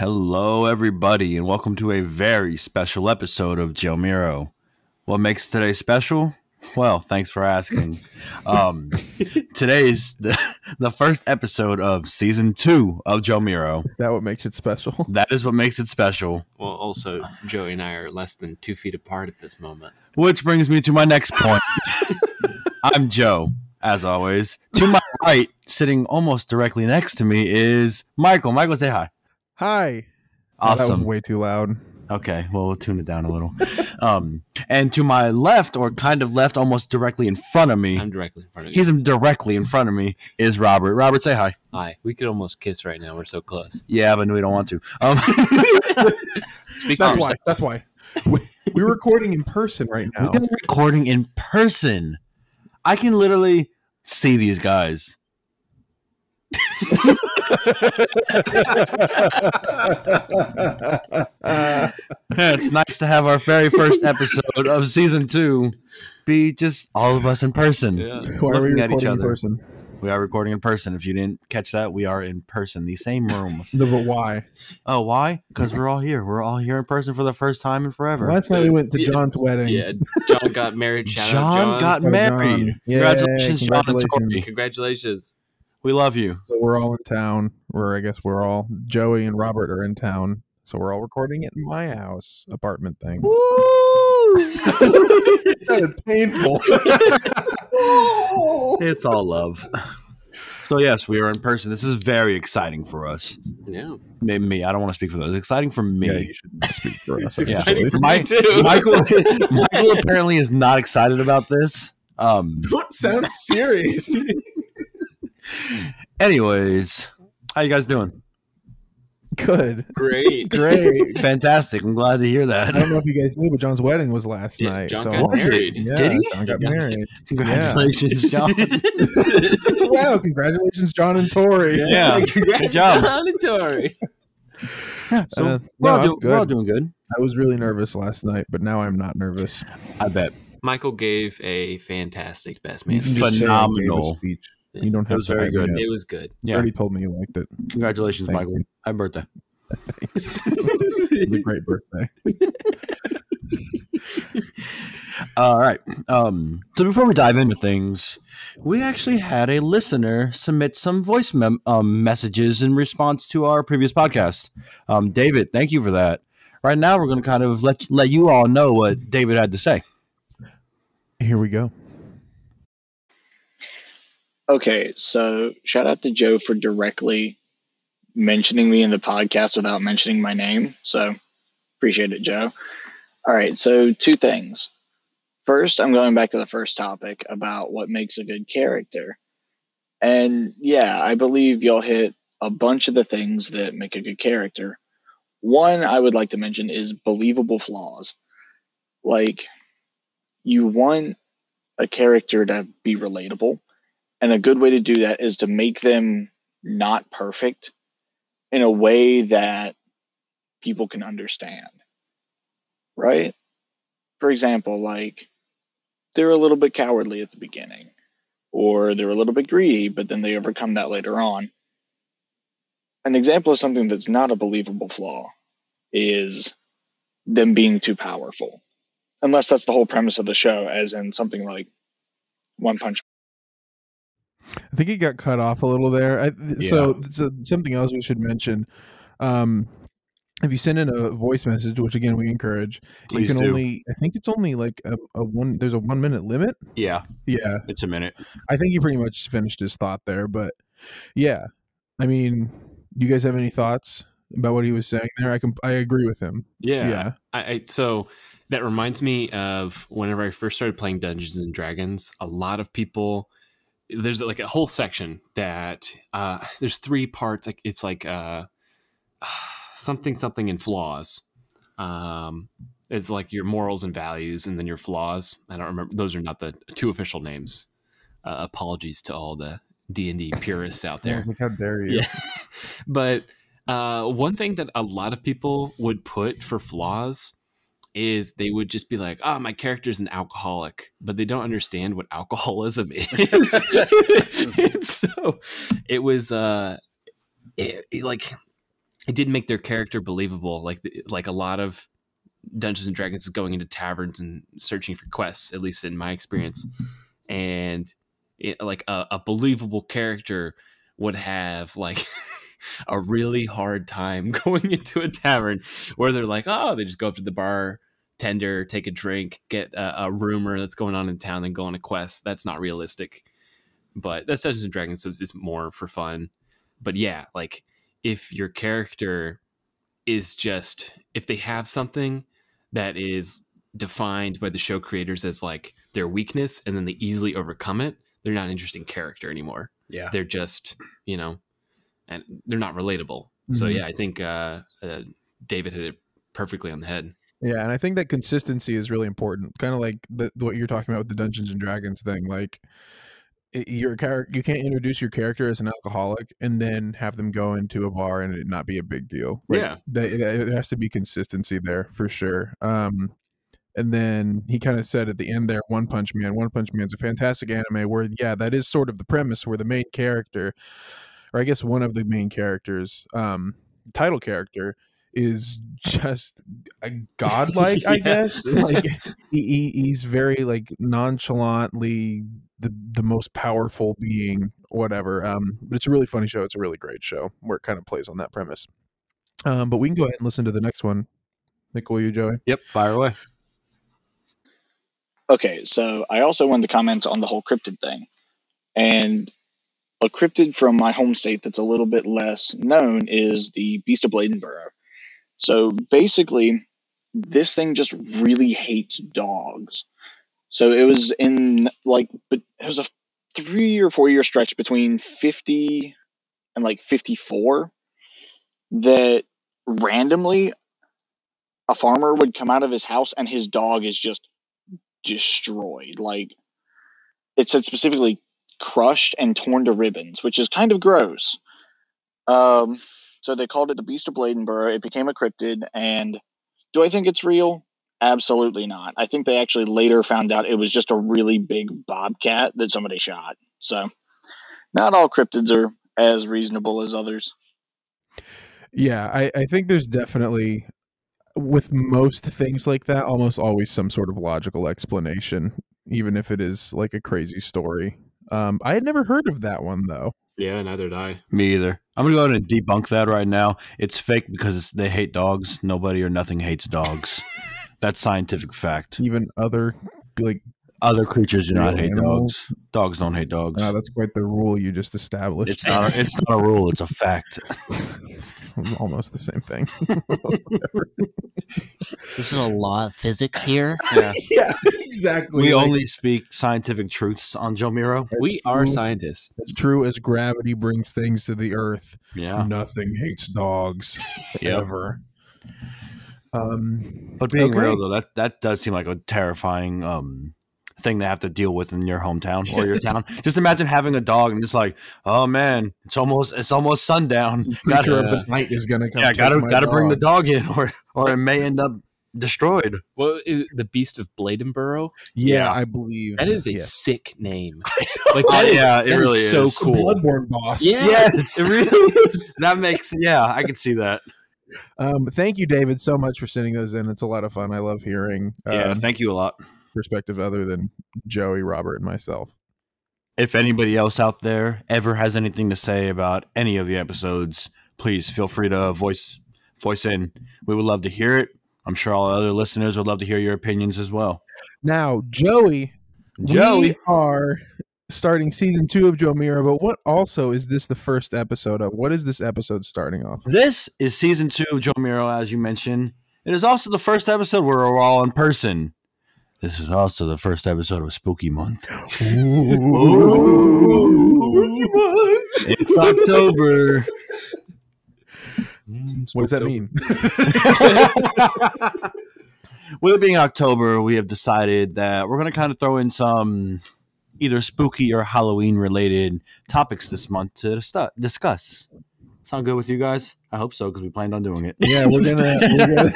Hello, everybody, and welcome to a very special episode of Joe Miro. What makes today special? Well, thanks for asking. Um, today's the, the first episode of season two of Joe Miro. Is that what makes it special? That is what makes it special. Well, also, Joey and I are less than two feet apart at this moment. Which brings me to my next point. I'm Joe, as always. To my right, sitting almost directly next to me, is Michael. Michael, say hi. Hi. Oh, that was Awesome. way too loud. Okay, well, we'll tune it down a little. Um, and to my left, or kind of left, almost directly in front of me, I'm directly in front of you. he's directly in front of me, is Robert. Robert, say hi. Hi. We could almost kiss right now. We're so close. Yeah, but we don't want to. Um, That's why. That's why. We, we're recording in person right now. we're recording in person. I can literally see these guys. It's nice to have our very first episode of season two be just all of us in person. Yeah. Why are we looking at each recording in other. person? We are recording in person. If you didn't catch that, we are in person, the same room. No, but why? oh, why? Because we're all here. We're all here in person for the first time in forever. Last night we went to Yeah. John's wedding. Yeah. John got married. John, John. got married. John. Yay, Congratulations, John and. Tori. Congratulations. We love you. So we're all in town. Where I guess we're all Joey and Robert are in town. So we're all recording it in my house apartment thing. it sounded painful. It's all love. So yes, we are in person. This is very exciting for us. Yeah. Maybe me. I don't want to speak for those. It's exciting for me. yeah, you should speak for us. It's Yeah. exciting for My- me too. Michael, Michael apparently is not excited about this. Um. Don't sound serious. Anyways, how you guys doing? Good. Great. Great. Fantastic. I'm glad to hear that. I don't know if you guys knew, but John's wedding was last Yeah, night. John so got married. yeah, Did he? John got married. Congratulations, John. wow! Congratulations, John and Tori. Yeah. Good job. John and Tori. Yeah, so Uh, we're, no, all I'm do- we're all doing good. I was really nervous last night, but now I'm not nervous. I bet. Michael gave a fantastic best man. You can speech. just say I gave a Phenomenal. speech. You don't have It was to very good. It was good. You Yeah. already told me you liked it. Congratulations, Thank Michael. you. Happy birthday. Thanks. it was a great birthday. All right. Um, so before we dive into things, we actually had a listener submit some voice mem- um, messages in response to our previous podcast. Um, David, thank you for that. Right now, we're going to kind of let let you all know what David had to say. Here we go. Okay, so shout out to Joe for directly mentioning me in the podcast without mentioning my name. So appreciate it, Joe. All right, so two things. First, I'm going back to the first topic about what makes a good character. And yeah, I believe y'all hit a bunch of the things that make a good character. One I would like to mention is believable flaws. Like, you want a character to be relatable. And a good way to do that is to make them not perfect in a way that people can understand. Right? For example, like they're a little bit cowardly at the beginning, or they're a little bit greedy, but then they overcome that later on. An example of something that's not a believable flaw is them being too powerful. Unless that's the whole premise of the show, as in something like One Punch I think he got cut off a little there. I, So, so something else we should mention. Um, if you send in a voice message, which again we encourage, Please you can do. only. I think it's only like a, a one. There's a one minute limit. Yeah, Yeah, it's a minute. I think he pretty much finished his thought there. But yeah, I mean, do you guys have any thoughts about what he was saying there? I can. I agree with him. Yeah. Yeah. I, I so that reminds me of whenever I first started playing Dungeons and Dragons. A lot of people there's like a whole section that uh, there's three parts. Like it's like uh, something something in flaws. Um, it's like your morals and values, and then your flaws. I don't remember; those are not the two official names. Uh, apologies to all the D and D purists out there. like, how dare you? Yeah. but uh, one thing that a lot of people would put for flaws is they would just be like, "Oh, my character's an alcoholic," but they don't understand what alcoholism is. So it was uh, it, it, like it did make their character believable. Like like a lot of Dungeons and Dragons is going into taverns and searching for quests, at least in my experience. And it, like a, a believable character would have like a really hard time going into a tavern where they're like, oh, they just go up to the bar tender, take a drink, get a, a rumor that's going on in town, then go on a quest. That's not realistic. But that's Dungeons and Dragons, so it's more for fun. But yeah, like if your character is just if they have something that is defined by the show creators as like their weakness and then they easily overcome it, they're not an interesting character anymore. Yeah. They're just, you know, and they're not relatable. Mm-hmm. So yeah, I think uh, uh, David hit it perfectly on the head. Yeah, and I think that consistency is really important. Kind of like the, what you're talking about with the Dungeons and Dragons thing. Like your character, you can't introduce your character as an alcoholic and then have them go into a bar and it not be a big deal. Like, yeah, they, there has to be consistency there for sure. Um, and then he kind of said at the end there, One Punch Man. One Punch Man's a fantastic anime where, yeah, that is sort of the premise where the main character, or I guess one of the main characters, um, title character, is just a godlike, yeah. I guess. Like he, he's very like nonchalantly the the most powerful being, whatever. Um, but it's a really funny show. It's a really great show where it kind of plays on that premise. Um, but we can go ahead and listen to the next one. Nick, will you, Joey? Yep, fire away. Okay, so I also wanted to comment on the whole cryptid thing. And a cryptid from my home state that's a little bit less known is the Beast of Bladenboro. So basically, this thing just really hates dogs. So it was in like, but it was a three or four year stretch between 50 and like 54 that randomly a farmer would come out of his house and his dog is just destroyed. Like it said specifically crushed and torn to ribbons, which is kind of gross. Um, so they called it the Beast of Bladenboro. It became a cryptid, and do I think it's real? Absolutely not. I think they actually later found out it was just a really big bobcat that somebody shot. So not all cryptids are as reasonable as others. Yeah, I, I think there's definitely with most things like that, almost always some sort of logical explanation, even if it is like a crazy story. Um, I had never heard of that one though. Yeah, neither did I. Me either. I'm gonna go ahead and debunk that right now. It's fake because they hate dogs. Nobody or nothing hates dogs. That's scientific fact. Even other like other creatures do not hate animals. dogs. Dogs don't hate dogs. No, that's quite the rule you just established. It's not. A, it's not a rule. It's a fact. almost the same thing. this is a law of physics here. Yeah, yeah exactly. We like, only speak scientific truths on Joe Miro. We are scientists. It's true as gravity brings things to the earth. Yeah, nothing hates dogs ever. Um, but being okay. real though, that that does seem like a terrifying um thing they have to deal with in your hometown or your town. Just imagine having a dog and just like, oh man, it's almost it's almost sundown. Creature of the night is gonna come. Yeah, gotta gotta bring the dog in, or or it may end up destroyed. Well, the Beast of Bladenboro. Yeah, yeah, I believe that is a yeah. sick name. like that is, yeah, it really is so cool. Bloodborne boss. Yeah. Yes, it really is. That makes yeah, I can see that. Um, thank you, David, so much for sending those in. It's a lot of fun. I love hearing. Um, yeah, thank you a lot perspective other than Joey, Robert, and myself. If anybody else out there ever has anything to say about any of the episodes, please feel free to voice voice in. We would love to hear it. I'm sure all other listeners would love to hear your opinions as well. Now, Joey, Joey, we are starting season two of Joe Miro, but what also is this the first episode of? What is this episode starting off? This is season two of Joe Miro, as you mentioned. It is also the first episode where we're all in person. This is also the first episode of Spooky Month. Spooky Month. It's October. Mm, what does that mean? With it being October, we have decided that we're going to kind of throw in some either spooky or Halloween related topics this month to discuss. Sound good with you guys? I hope so because we planned on doing it. Yeah, we're gonna we're gonna,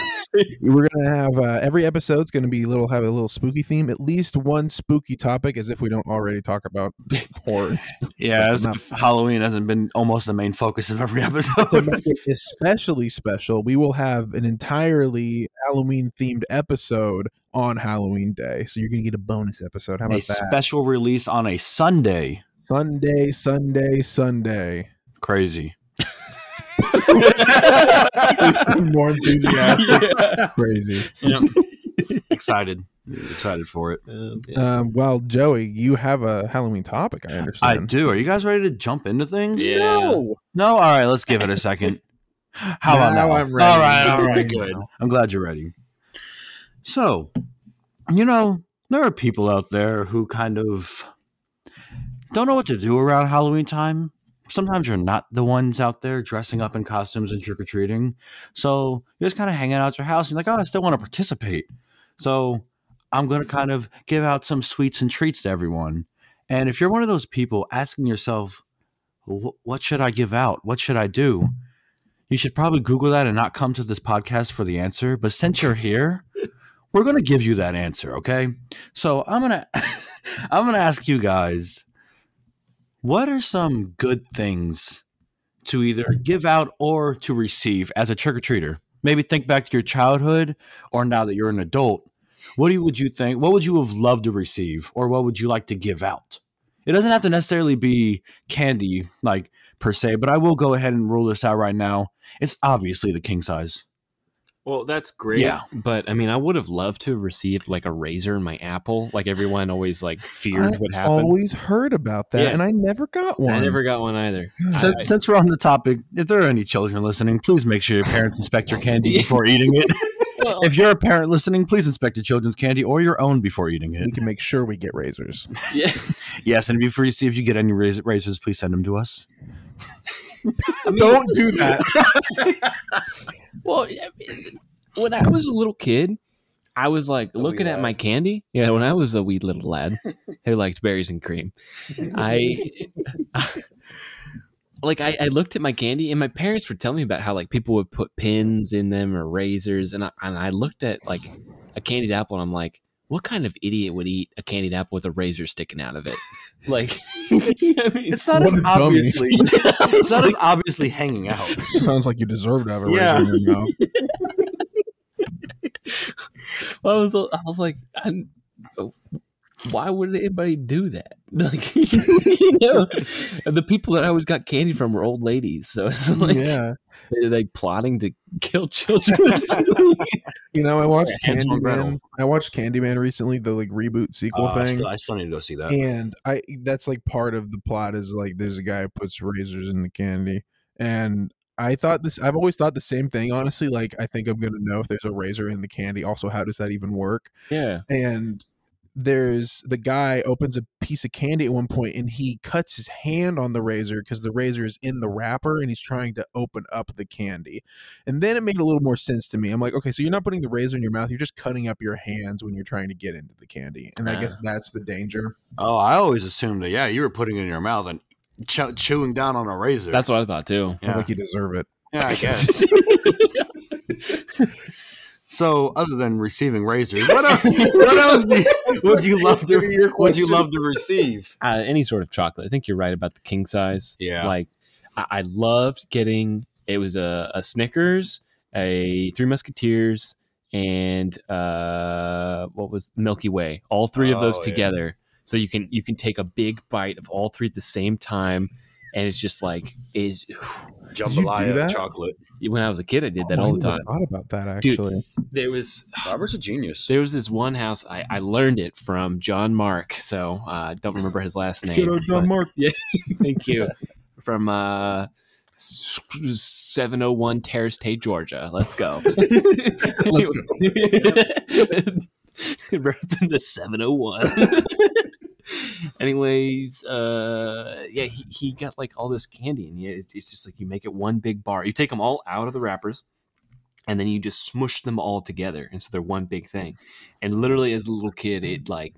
we're gonna have uh, every episode's gonna be a little have a little spooky theme. At least one spooky topic, as if we don't already talk about horror. Yeah, Halloween hasn't been almost the main focus of every to episode. make it especially special, we will have an entirely Halloween themed episode on Halloween Day. So you're gonna get a bonus episode. How a about that? special release on a Sunday. Sunday, Sunday, Sunday. Crazy. More enthusiastic. Crazy. Excited. Excited for it. Um, well, Joey, you have a Halloween topic, I understand. I do. Are you guys ready to jump into things? Yeah. No. No? All right, let's give it a second. How about Now now? I'm ready. All right, all I'm right, ready good. I'm glad you're ready. So, you know, there are people out there who kind of don't know what to do around Halloween time. Sometimes you're not the ones out there dressing up in costumes and trick or treating. So you're just kind of hanging out at your house. And you're like, oh, I still want to participate. So I'm going to kind of give out some sweets and treats to everyone. And if you're one of those people asking yourself, what should I give out? What should I do? You should probably Google that and not come to this podcast for the answer. But since you're here, we're going to give you that answer. Okay. So I'm going to, I'm going to ask you guys, what are some good things to either give out or to receive as a trick or treater? Maybe think back to your childhood or now that you're an adult. What you, would you think? What would you have loved to receive or what would you like to give out? It doesn't have to necessarily be candy, like per se, but I will go ahead and rule this out right now. It's obviously the king size. Well, that's great. Yeah. But I mean, I would have loved to have received like a razor in my apple. Like everyone always like feared I would happen. I've always heard about that, Yeah. and I never got one. I never got one either. Since, I- since we're on the topic, if there are any children listening, please make sure your parents inspect your candy before eating it. if you're a parent listening, please inspect your children's candy or your own before eating it. we can make sure we get razors. yeah. Yes, and before you see if you get any raz- razors, please send them to us. Don't do that. Well, I mean, when I was a little kid, I was like A looking at lad. my candy. Yeah, when I was a wee little lad who liked berries and cream, I like I, I looked at my candy, and my parents were telling me about how like people would put pins in them or razors, and I, and I looked at like a candied apple, and I'm like, what kind of idiot would eat a candied apple with a razor sticking out of it? Like, I mean, It's not as obviously. it's not as obviously hanging out. Sounds like you deserve to have a Yeah. razor in your mouth. I was, I was like, I, why would anybody do that? Like, you know, the people that I always got candy from were old ladies. So it's like, yeah. they're like plotting to kill children. You know, I watched Yeah, Hansel. Candyman. I watched Candyman recently, the like reboot sequel Uh, I, thing. still, I still need to go see that. and I that's like part of the plot is like there's a guy who puts razors in the candy. And I thought this I've always thought the same thing, honestly. Like I think I'm gonna know if there's a razor in the candy. Also, how does that even work? yeah. and there's the guy opens a piece of candy at one point and he cuts his hand on the razor because the razor is in the wrapper and he's trying to open up the candy and then it made a little more sense to me i'm like okay so you're not putting the razor in your mouth you're just cutting up your hands when you're trying to get into the candy and i guess ah. that's the danger Oh, I always assumed that. Yeah, you were putting it in your mouth and chew- chewing down on a razor. That's what I thought too. sounds yeah. like you deserve it yeah, I guess. so, other than receiving razors, what else? what else do you, would you love to? Would you love to receive? Uh, any sort of chocolate. I think you're right about the king size. Yeah. Like, I, I loved getting. It was a, a Snickers, a Three Musketeers, and uh, what was Milky Way. All three of those Oh, yeah. together. So you can you can take a big bite of all three at the same time, and it's just like is. Jambalaya that? chocolate. When I was a kid, I did that Oh, all the never time. thought about that actually. Dude, actually There was Robert's a genius. there was this one house I, I learned it from John Mark, so uh, I don't remember his last name. Shout out John but- Mark. Yeah, thank you. From uh, seven oh one Terrace Tate, Georgia. Let's go. Let's go. Repping the seven oh one. Anyways, uh, yeah, he, he got like all this candy, and yeah, it's, it's just like you make it one big bar. You take them all out of the wrappers, and then you just smush them all together, and so they're one big thing. And literally, as a little kid, it like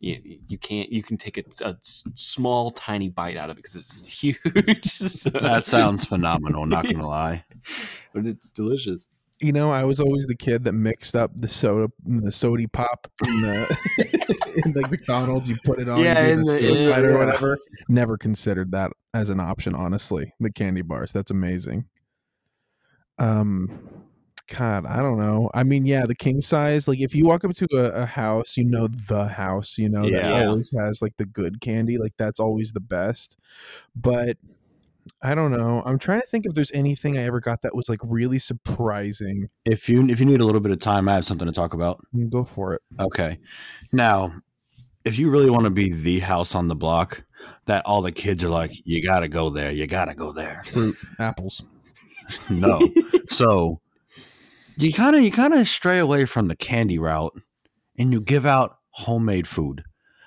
you, you can't you can take a small tiny bite out of it because it's huge. So- That sounds phenomenal. Not gonna lie. but it's delicious. You know, I was always the kid that mixed up the soda, the sody pop in the in like McDonald's. You put it on, Yeah, yeah, in the, the- suicide or yeah. whatever. Never considered that as an option. Honestly, the candy bars. That's amazing. Um, God, I don't know. I mean, yeah, the king size. Like, if you walk up to a, a house, you know the house. You know Yeah. that always has like the good candy. Like that's always the best. But I don't know. I'm trying to think if there's anything I ever got that was like really surprising. If you if you need a little bit of time, I have something to talk about. Mm, Go for it. Okay. Now, if you really want to be the house on the block that all the kids are like, you gotta go there, you gotta go there. Fruit, apples. No. so you kind of you kind of stray away from the candy route and you give out homemade food.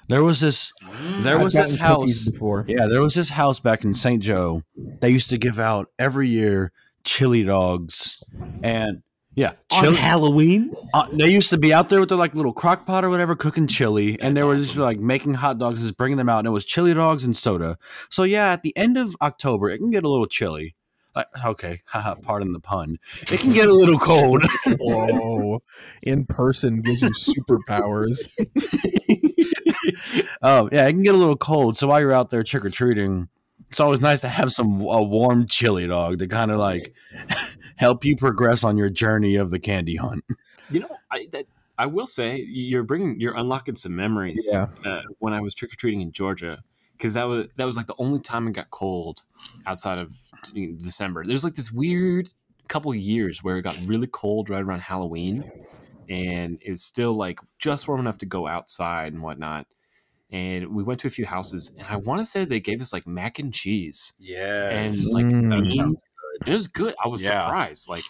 There was this there I've was this house before. Yeah, there was this house back in St. Joe. They used to give out every year chili dogs and yeah, On. Halloween? Uh, they used to be out there with their like little crock pot or whatever, cooking chili, and they were just like making hot dogs, and just bringing them out, and it was chili dogs and soda. So yeah, at the end of October, it can get a little chilly. Like okay, haha, pardon the pun. It can get a little cold. Whoa. In person gives you superpowers. oh yeah, it can get a little cold. So while you're out there trick or treating, it's always nice to have some a warm chili dog to kind of like help you progress on your journey of the candy hunt. You know, I that, I will say you're bringing you're unlocking some memories. Yeah. Uh, when I was trick or treating in Georgia, because that was that was like the only time it got cold outside of you know, December. There's like this weird couple years where it got really cold right around Halloween, and it was still like just warm enough to go outside and whatnot. And we went to a few houses, and I want to say they gave us like mac and cheese Yeah, and like Mm. I mean, it was good. I was Yeah. surprised. Like,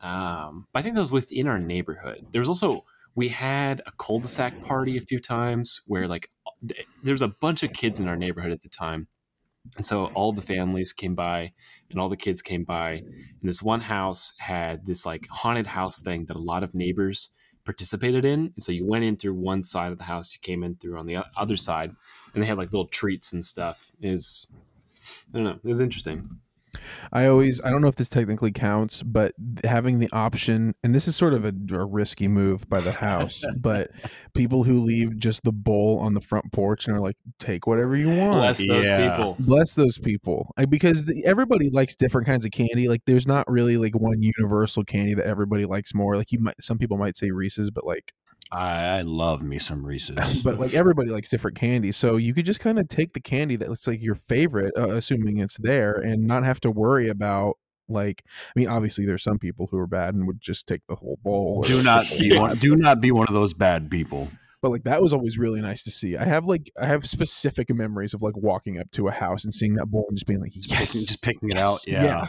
um, I think that was within our neighborhood. There was also we had a cul-de-sac party a few times where like th- there was a bunch of kids in our neighborhood at the time, and so all the families came by and all the kids came by. And this one house had this like haunted house thing that a lot of neighbors participated in. And so you went in through one side of the house, you came in through on the other side, and they had like little treats and stuff. Is I don't know. It was interesting. I always, I don't know if this technically counts, but having the option, and this is sort of a, a risky move by the house, but people who leave just the bowl on the front porch and are like, take whatever you want. Bless those Yeah. people. Bless those people I, because the, everybody likes different kinds of candy. Like, there's not really like one universal candy that everybody likes more. Like, you might, some people might say Reese's, but like, I, I love me some Reese's. but like everybody likes different candy so you could just kind of take the candy that's like your favorite uh, assuming it's there and not have to worry about like i mean obviously there's some people who are bad and would just take the whole bowl do not be one, do not be one of those bad people. But like that was always really nice to see i have like i have specific memories of like walking up to a house and seeing that bowl and just being like Just yes picking, just picking it out. Yeah.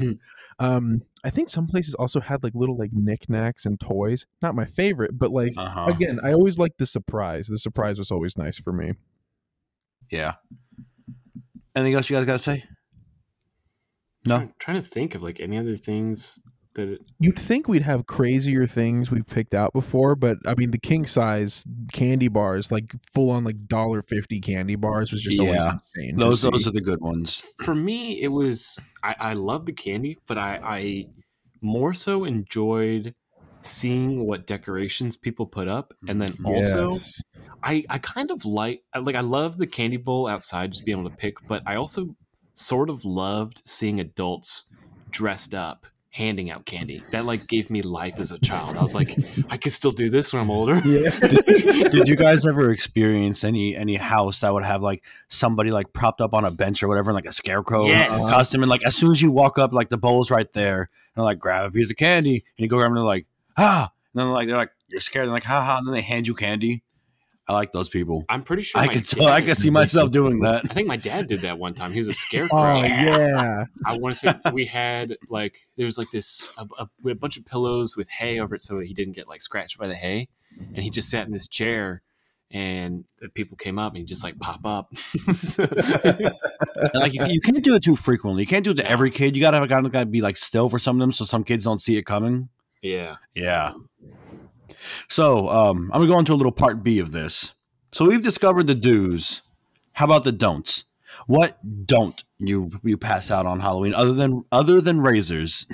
um i think some places also had like little like knickknacks and toys not my favorite but like Uh-huh. again i always liked the surprise the surprise was always nice for me Yeah. Anything else you guys got to say? No. Trying, trying to think of like any other things that it, You'd think we'd have crazier things we've picked out before, but I mean the king size candy bars, like full on like dollar fifty candy bars, was just always Yeah. insane. to Those see. those are the good ones. for me it was I, I love the candy, but I, I more so enjoyed seeing what decorations people put up, and then mm, also Yes. I, I kind of like like I love the candy bowl outside, just being able to pick, but I also sort of loved seeing adults dressed up handing out candy. That like gave me life as a child. I was like, I could still do this when I'm older. yeah. Did you guys ever experience any any house that would have like somebody like propped up on a bench or whatever, like a scarecrow Yes. costume, and like as soon as you walk up, like the bowl's right there, and like grab a piece of candy, and you go grab, and they're like ah, and then like they're like you're scared, and like ha ha, and then they hand you candy. I like those people. I'm pretty sure I my could tell, I dad- could see myself doing that. I think my dad did that one time. He was a scarecrow. Oh yeah. I want to say we had like there was like this a, a, we had a bunch of pillows with hay over it so that he didn't get like scratched by the hay, and he just sat in this chair, and the people came up and he just like pop up. So- like you, you can't do it too frequently. You can't do it to every kid. You gotta gotta, gotta be like still for some of them, so some kids don't see it coming. yeah, Yeah. So um, I'm gonna go into a little part B of this. So we've discovered the do's. How about the don'ts? What don't you you pass out on Halloween other than other than razors?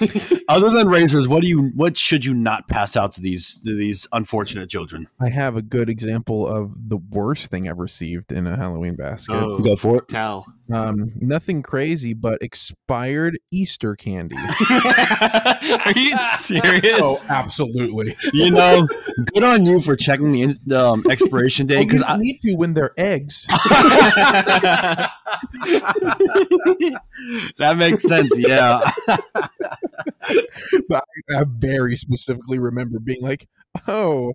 other than razors, what do you what should you not pass out to these to these unfortunate children? I have a good example of the worst thing I've received in a Halloween basket. Oh, Go for it. tell. Um, nothing crazy, but expired Easter candy. Are you serious? oh, absolutely. You know, good on you for checking the um, expiration date because you I, need to when they're eggs. that makes sense. Yeah, but I, I very specifically remember being like, "Oh,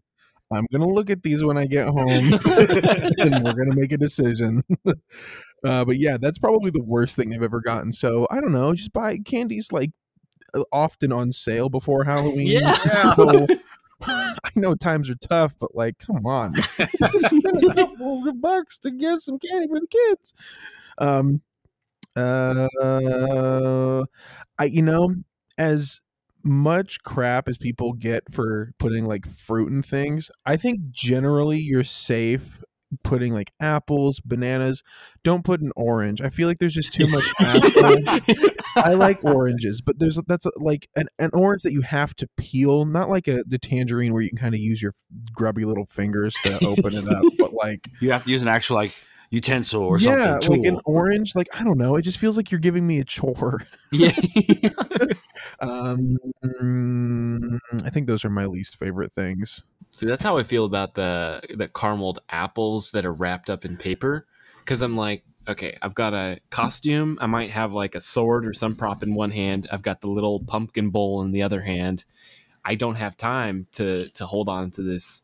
I'm gonna look at these when I get home, and we're gonna make a decision." uh, but yeah, that's probably the worst thing I've ever gotten. So I don't know, just buy candies like uh, often on sale before Halloween. Yeah. So, I know times are tough, but like, come on, just spend a couple of bucks to get some candy for the kids. Um, uh, I you know as much crap as people get for putting like fruit and things, I think generally you're safe putting like apples, bananas. Don't put an orange. I feel like there's just too much. I like oranges, but there's that's a, like an, an orange that you have to peel, not like a the tangerine where you can kind of use your grubby little fingers to open it up, but like you have to use an actual like utensil or yeah, something. like an orange. Like I don't know, it just feels like you're giving me a chore. yeah. Um, I think those are my least favorite things. See, that's how I feel about the the carameled apples that are wrapped up in paper. Because I'm like, okay, I've got a costume. I might have like a sword or some prop in one hand. I've got the little pumpkin bowl in the other hand. I don't have time to to hold on to this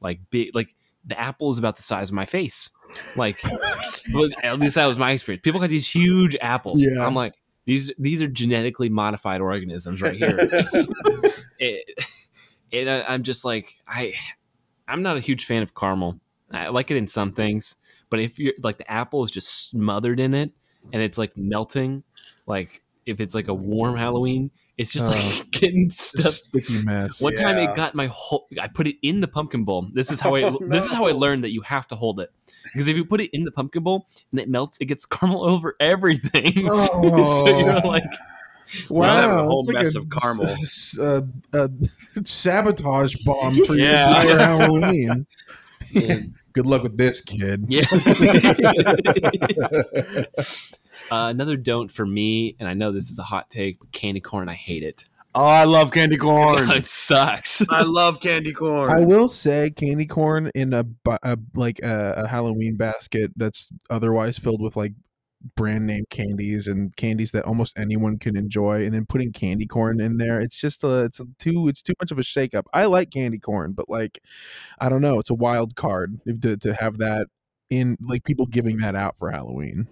like big like the apple is about the size of my face. Like, at least that was my experience. People got these huge apples. Yeah. I'm like, these these are genetically modified organisms right here. it, it, I- I'm just like I, I'm not a huge fan of caramel. I like it in some things, but if you're like the apple is just smothered in it and it's like melting, like if it's like a warm Halloween, it's just Oh. like getting It's stuff. sticky mess. One time it got my whole. I put it in the pumpkin bowl. This is how I. Oh, This is how I learned that you have to hold it because if you put it in the pumpkin bowl and it melts, it gets caramel over everything. so you're like, Well, I have a Wow, whole it's like mess a of caramel. s- s- uh, uh, sabotage bomb for Yeah. your entire Halloween. Yeah. Good luck with this, kid. yeah. Uh, another don't for me, and I know this is a hot take, but candy corn, I hate it. Oh, I love candy corn. it sucks. I love candy corn. I will say candy corn in a, a like a, a Halloween basket that's otherwise filled with like brand name candies and candies that almost anyone can enjoy and then putting candy corn in there it's just a it's a too it's too much of a shakeup i like candy corn but like i don't know it's a wild card to, to have that in like people giving that out for halloween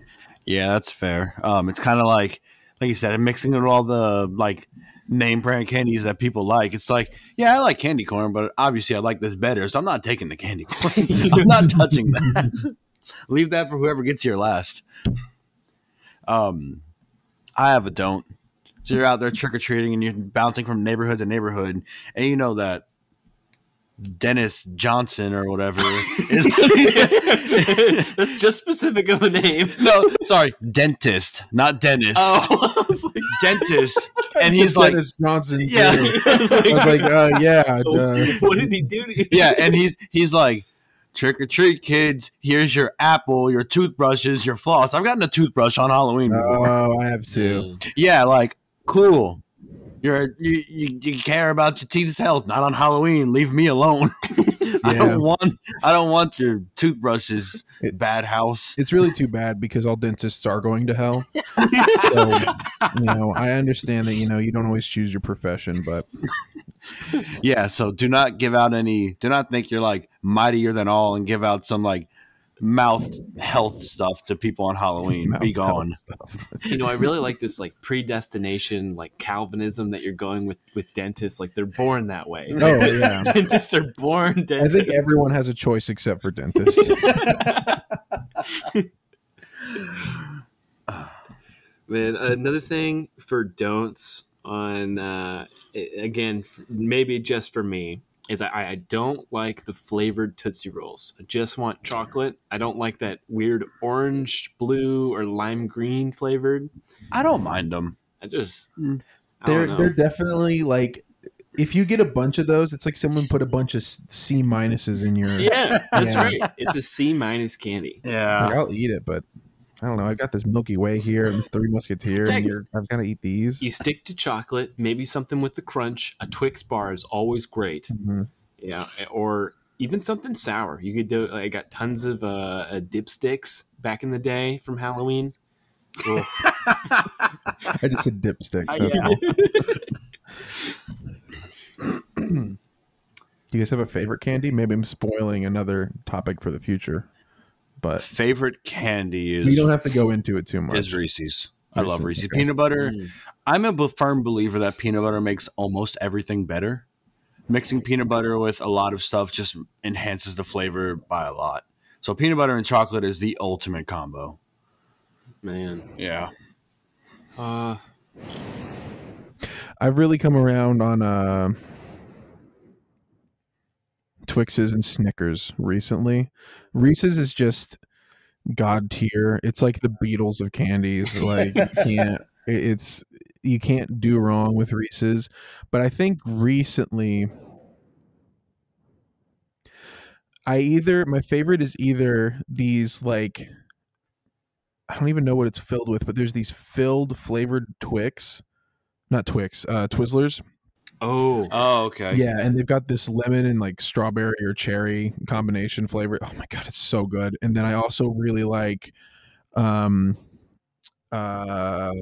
Yeah, that's fair. Um, it's kind of like, like you said, mixing it with all the like name brand candies that people like. It's like, yeah, I like candy corn, but obviously I like this better, so I'm not taking the candy corn. I'm not touching that. Leave that for whoever gets here last. Um, I have a don't. So you're out there trick or treating and you're bouncing from neighborhood to neighborhood, and you know that Dennis Johnson or whatever is. That's just specific of a name. no, sorry, dentist, not dentist. Oh, like, dentist, and he's like, Dennis johnson too. Yeah. i was like uh, yeah uh, what did he do to you? yeah, and he's he's like, trick or treat, kids. Here's your apple, your toothbrushes, your floss. I've gotten a toothbrush on Halloween before. oh i have too yeah, like cool. You're you, you you care about your teeth's health, not on Halloween. Leave me alone. I Yeah. don't want I don't want your toothbrushes, It- bad house. it's really too bad because all dentists are going to hell so you know i understand that you know you don't always choose your profession but Yeah, so do not give out any. Do not think you're like mightier than all and give out some like mouth health stuff to people on Halloween. Mouth Be gone. You know, I really like this like predestination, like Calvinism that you're going with with dentists. Like they're born that way. oh yeah dentists are born I think everyone has a choice except for dentists. Man, another thing for don'ts on uh, again, maybe just for me, is I, I don't like the flavored Tootsie Rolls. I just want chocolate. I don't like that weird orange, blue, or lime green flavored. I don't mind them. I just Mm. I They're know. they're definitely like if you get a bunch of those, it's like someone put a bunch of C minuses in your. yeah, that's Yeah. right. It's a C minus candy. Yeah. Like, I'll eat it, but I don't know. I've got this Milky Way here and this Three Musketeers, and you're, I've got to eat these. You stick to chocolate, maybe something with the crunch. A Twix bar is always great. Mhm. Yeah, or even something sour. You could do. I got tons of uh, uh, dipsticks back in the day from Halloween. Ugh. I just said dipsticks. Uh, yeah. Do you guys have a favorite candy? Maybe I'm spoiling another topic for the future, but Favorite candy is we don't have to go into it too much. is Reese's. I love Reese's, Reese's okay. peanut butter. Mm. I'm a firm believer that peanut butter makes almost everything better. Mixing peanut butter with a lot of stuff just enhances the flavor by a lot. So peanut butter and chocolate is the ultimate combo. Man, Yeah. uh, I've really come around on uh, Twixes and Snickers recently. Reese's is just god tier. It's like the Beatles of candies. Like you can't. It's you can't do wrong with Reese's. But I think recently, I either my favorite is either these like. I don't even know what it's filled with, but there's these filled flavored Twix, not Twix, uh, Twizzlers. Oh, Oh, okay. Yeah, and they've got this lemon and like strawberry or cherry combination flavor. Oh my god, it's so good. And then I also really like um uh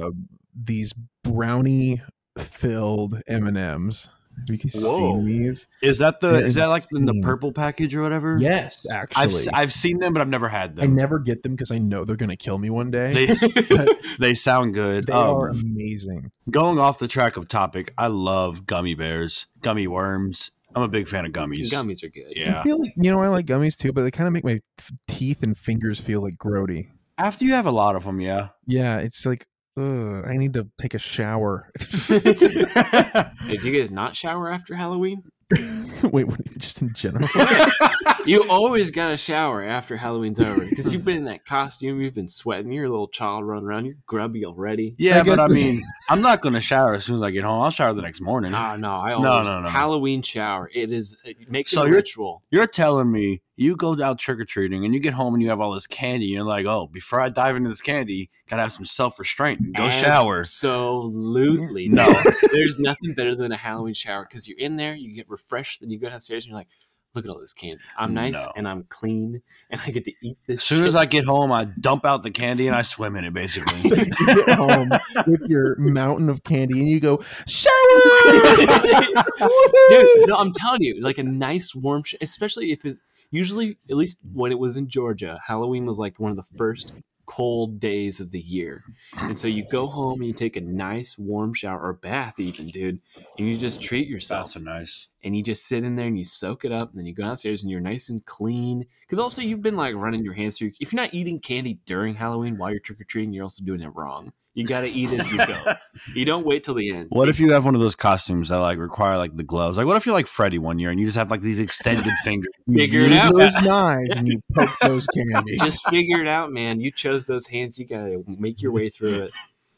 these brownie filled M&Ms. Have you guys Whoa. seen these? Is that the They're is that like in the purple package or whatever? Yes, I've actually. s- I've seen them, but I've never had them. I never get them because I know they're gonna kill me one day. They they sound good. They Um, are amazing. going off the track of topic, I love gummy bears, gummy worms. I'm a big fan of gummies. gummies are good. I Yeah. feel like you know I like gummies too, but they kind of make my f- teeth and fingers feel like grody. After you have a lot of them, yeah. Yeah, it's like ugh, I need to take a shower. Hey, do you guys not shower after Halloween? Wait, what, just in general? You always got a shower after Halloween's over because you've been in that costume, you've been sweating, you're a little child running around, you're grubby already. Yeah, I but I mean, I'm not going to shower as soon as I get home. I'll shower the next morning. No, no, I No, always no, no. Halloween shower. It is uh, it makes So it a you're- ritual. You're telling me you go out trick or treating and you get home and you have all this candy. And you're like, oh, before I dive into this candy, gotta have some self restraint and go shower. Absolutely. No. There's nothing better than a Halloween shower because you're in there, you get refreshed, then you go downstairs and you're like, look at all this candy. I'm nice No. and I'm clean and I get to eat this. As soon shit. as I get home, I dump out the candy and I swim in it, basically. so you get home with your mountain of candy and you go shower. Dude, no, I'm telling you, like a nice warm, sh- especially if it. Usually, at least when it was in Georgia, Halloween was like one of the first cold days of the year, and so you go home and you take a nice warm shower or bath, even, dude, and you just treat yourself, That's nice. and you just sit in there and you soak it up, and then you go downstairs and you're nice and clean. Because also you've been like running your hands through. If you're not eating candy during Halloween while you're trick or treating, you're also doing it wrong. You got to eat as you go. you don't wait till the end. What if you have one of those costumes that like require like the gloves? Like, what if you're like Freddy one year and you just have like these extended fingers? You Figure it use out. those knives and you poke those candies. just figure it out, man. You chose those hands. You gotta make your way through it.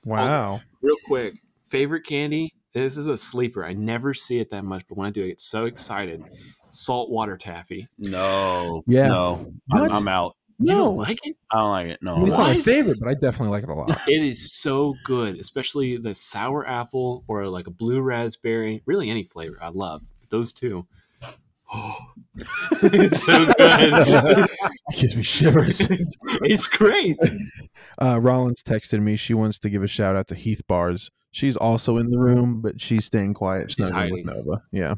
wow. Real quick, favorite candy. This is a sleeper. I never see it that much, but when I do, I get so excited. Saltwater taffy. No. Yeah. No. I'm, What? I'm out. You No. don't like it? I don't like it. I No. mean, it's not my favorite, but I definitely like it a lot. It is so good, especially the sour apple or like a blue raspberry. Really, any flavor I love. But those two. Oh, it's so good. It gives me shivers. it's great. Uh, Rollins texted me. She wants to give a shout out to Heath Bars. She's also in the room, but she's staying quiet, She's snuggling with. Nova. Yeah.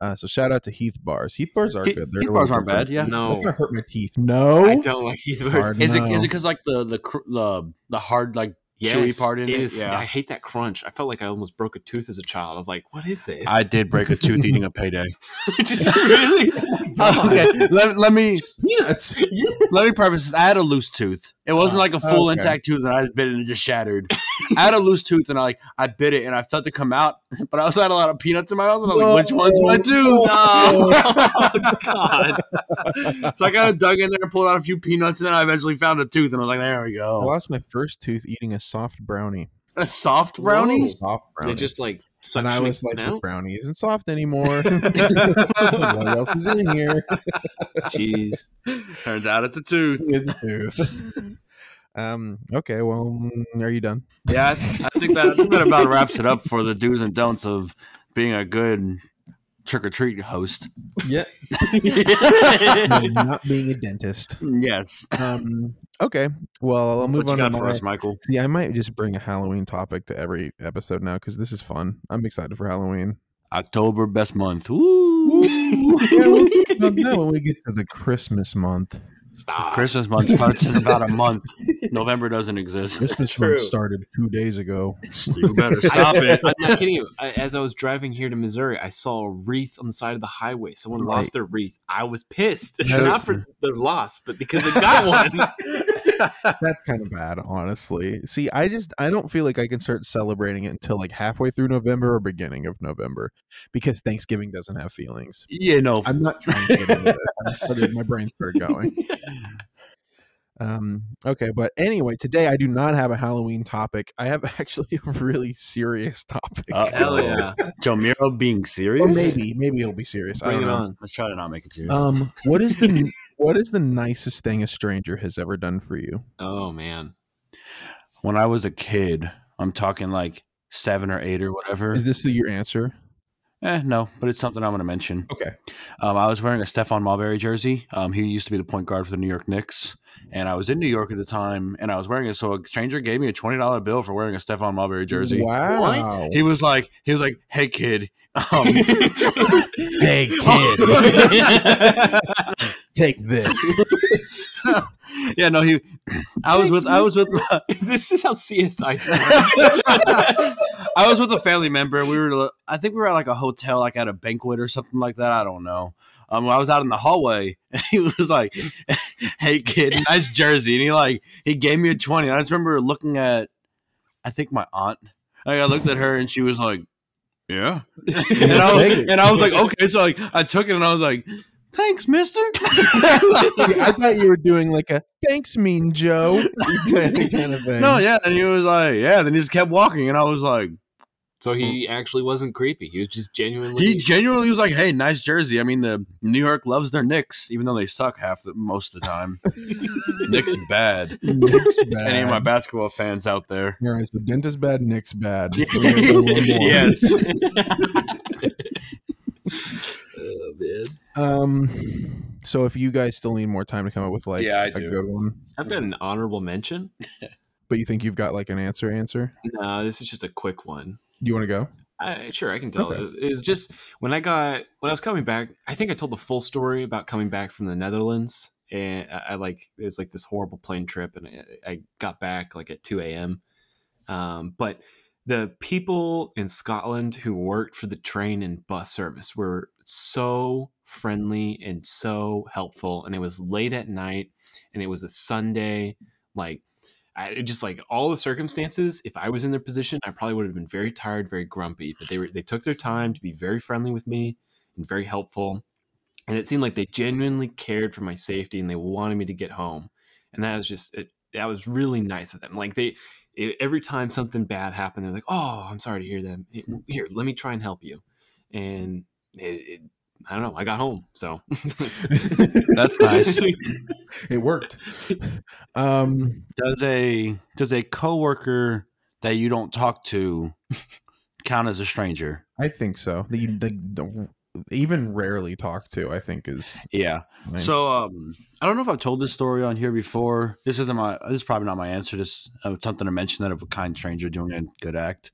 Uh, so shout out to Heath Bars. Heath Bars are Heath- good. They're Heath bars aren't bad. Yeah. No, That's gonna hurt my teeth. No. I don't like either. Hard Is it no. is it because like the the the the hard like chewy part in it. it is. Yeah. I hate that crunch. I felt like I almost broke a tooth as a child. I was like, "What is this?" I did break a tooth eating a payday. Just really. Oh, okay, let, let me Peanuts. let me preface this. I had a loose tooth. It wasn't oh, like a full okay. intact tooth, and I bit it and it just shattered. I had a loose tooth, and I like I bit it, and I felt it come out, but I also had a lot of peanuts in my mouth, and I was like, "Which one's my tooth?" Oh God! so I kind of dug in there and pulled out a few peanuts, and then I eventually found a tooth, and I was like, "There we go." I lost my first tooth eating a soft brownie. A soft brownie. Whoa. Soft brownie. They just like and I was like, this out. brownie isn't soft anymore. what else is in here? Jeez. Turns out it's a tooth. It's a tooth. um. Okay. Well, mm, are you done? Yeah, I think that, that about wraps it up for the do's and don'ts of being a good trick or treat host. Yeah. not being a dentist. Yes. Um. Okay. Well, I'll move what on to my. us, Michael? See, I might just bring a Halloween topic to every episode now because this is fun. I'm excited for Halloween. October best month. Woo! yeah, we'll that when we get to the Christmas month. Stop. Christmas month starts in about a month. November doesn't exist. Christmas month started two days ago. You better stop it. I'm not kidding you. I, as I was driving here to Missouri, I saw a wreath on the side of the highway. Someone Right. lost their wreath. I was pissed. Yes. Not for their loss, but because they got one. That's kind of bad, honestly. See, I just I don't feel like I can start celebrating it until like halfway through November or beginning of November because Thanksgiving doesn't have feelings. Yeah, no. I'm not trying to get into this. Started, my brain started going. Um, okay, but anyway, today I do not have a Halloween topic. I have actually a really serious topic. Uh-oh. Hell yeah. Joe Miro being serious? or maybe, maybe it'll be serious. I Bring don't it know. on. Let's try to not make it serious. Um, what is the what is the nicest thing a stranger has ever done for you? Oh man. when I was a kid, I'm talking like seven or eight or whatever. Is this your answer? Eh, no, but it's something I'm going to mention. Okay. Um, I was wearing a Stephon Marbury jersey. Um, he used to be the point guard for the New York Knicks, and I was in New York at the time, and I was wearing it. So a stranger gave me a twenty dollar bill for wearing a Stephon Marbury jersey. Wow. He was like, he was like, "Hey kid, um, Hey kid, take this. Yeah, no, he. I was with, I was with, this is how CSI sounds. I was with a family member. We were, I think we were at like a hotel, like at a banquet or something like that. I don't know. Um, I was out in the hallway, and he was like, "Hey kid, nice jersey," and he like he gave me a twenty. I just remember looking at, I think my aunt. Like I looked at her, and she was like, "Yeah," and I was, and I was like, "Okay," so like I took it, and I was like, "Thanks, Mister." I thought you were doing like a thanks, Mean Joe kind of, kind of thing. no, yeah. Then he was like, "Yeah." Then he just kept walking, and I was like. so he hmm. actually wasn't creepy. He was just genuinely. He genuinely was like, "Hey, nice jersey." I mean, the New York loves their Knicks, even though they suck half the most of the time. Knicks bad. Knicks bad. Any of my basketball fans out there? All right, so dentist bad, Knicks bad. yes. Man. Um. So if you guys still need more time to come up with like Yeah, I a do. good one, I've got an honorable mention. but you think you've got like an answer? Answer? No, this is just a quick one. Do you want to go? I, sure, I can tell. Okay. It It's just when I got when I was coming back. I think I told the full story about coming back from the Netherlands, and I, I like it was like this horrible plane trip, and I, I got back like at two a.m. Um, but the people in Scotland who worked for the train and bus service were so friendly and so helpful, and it was late at night, and it was a Sunday, like I just like all the circumstances. If I was in their position, I probably would have been very tired, very grumpy. But they were they took their time to be very friendly with me and very helpful, and it seemed like they genuinely cared for my safety and they wanted me to get home. And that was just it, that was really nice of them. Like they it, every time something bad happened, they're like, "Oh, I'm sorry to hear that. Here, let me try and help you." And it, it, I don't know. I got home, so That's nice. It worked. um. Does a does a coworker that you don't talk to count as a stranger? I think so. The, the, the even rarely talk to, I think is. Yeah. fine. So um, I don't know if I've told this story on here before. This isn't my. This is probably not my answer. This uh, something to mention that of a kind stranger doing a good act.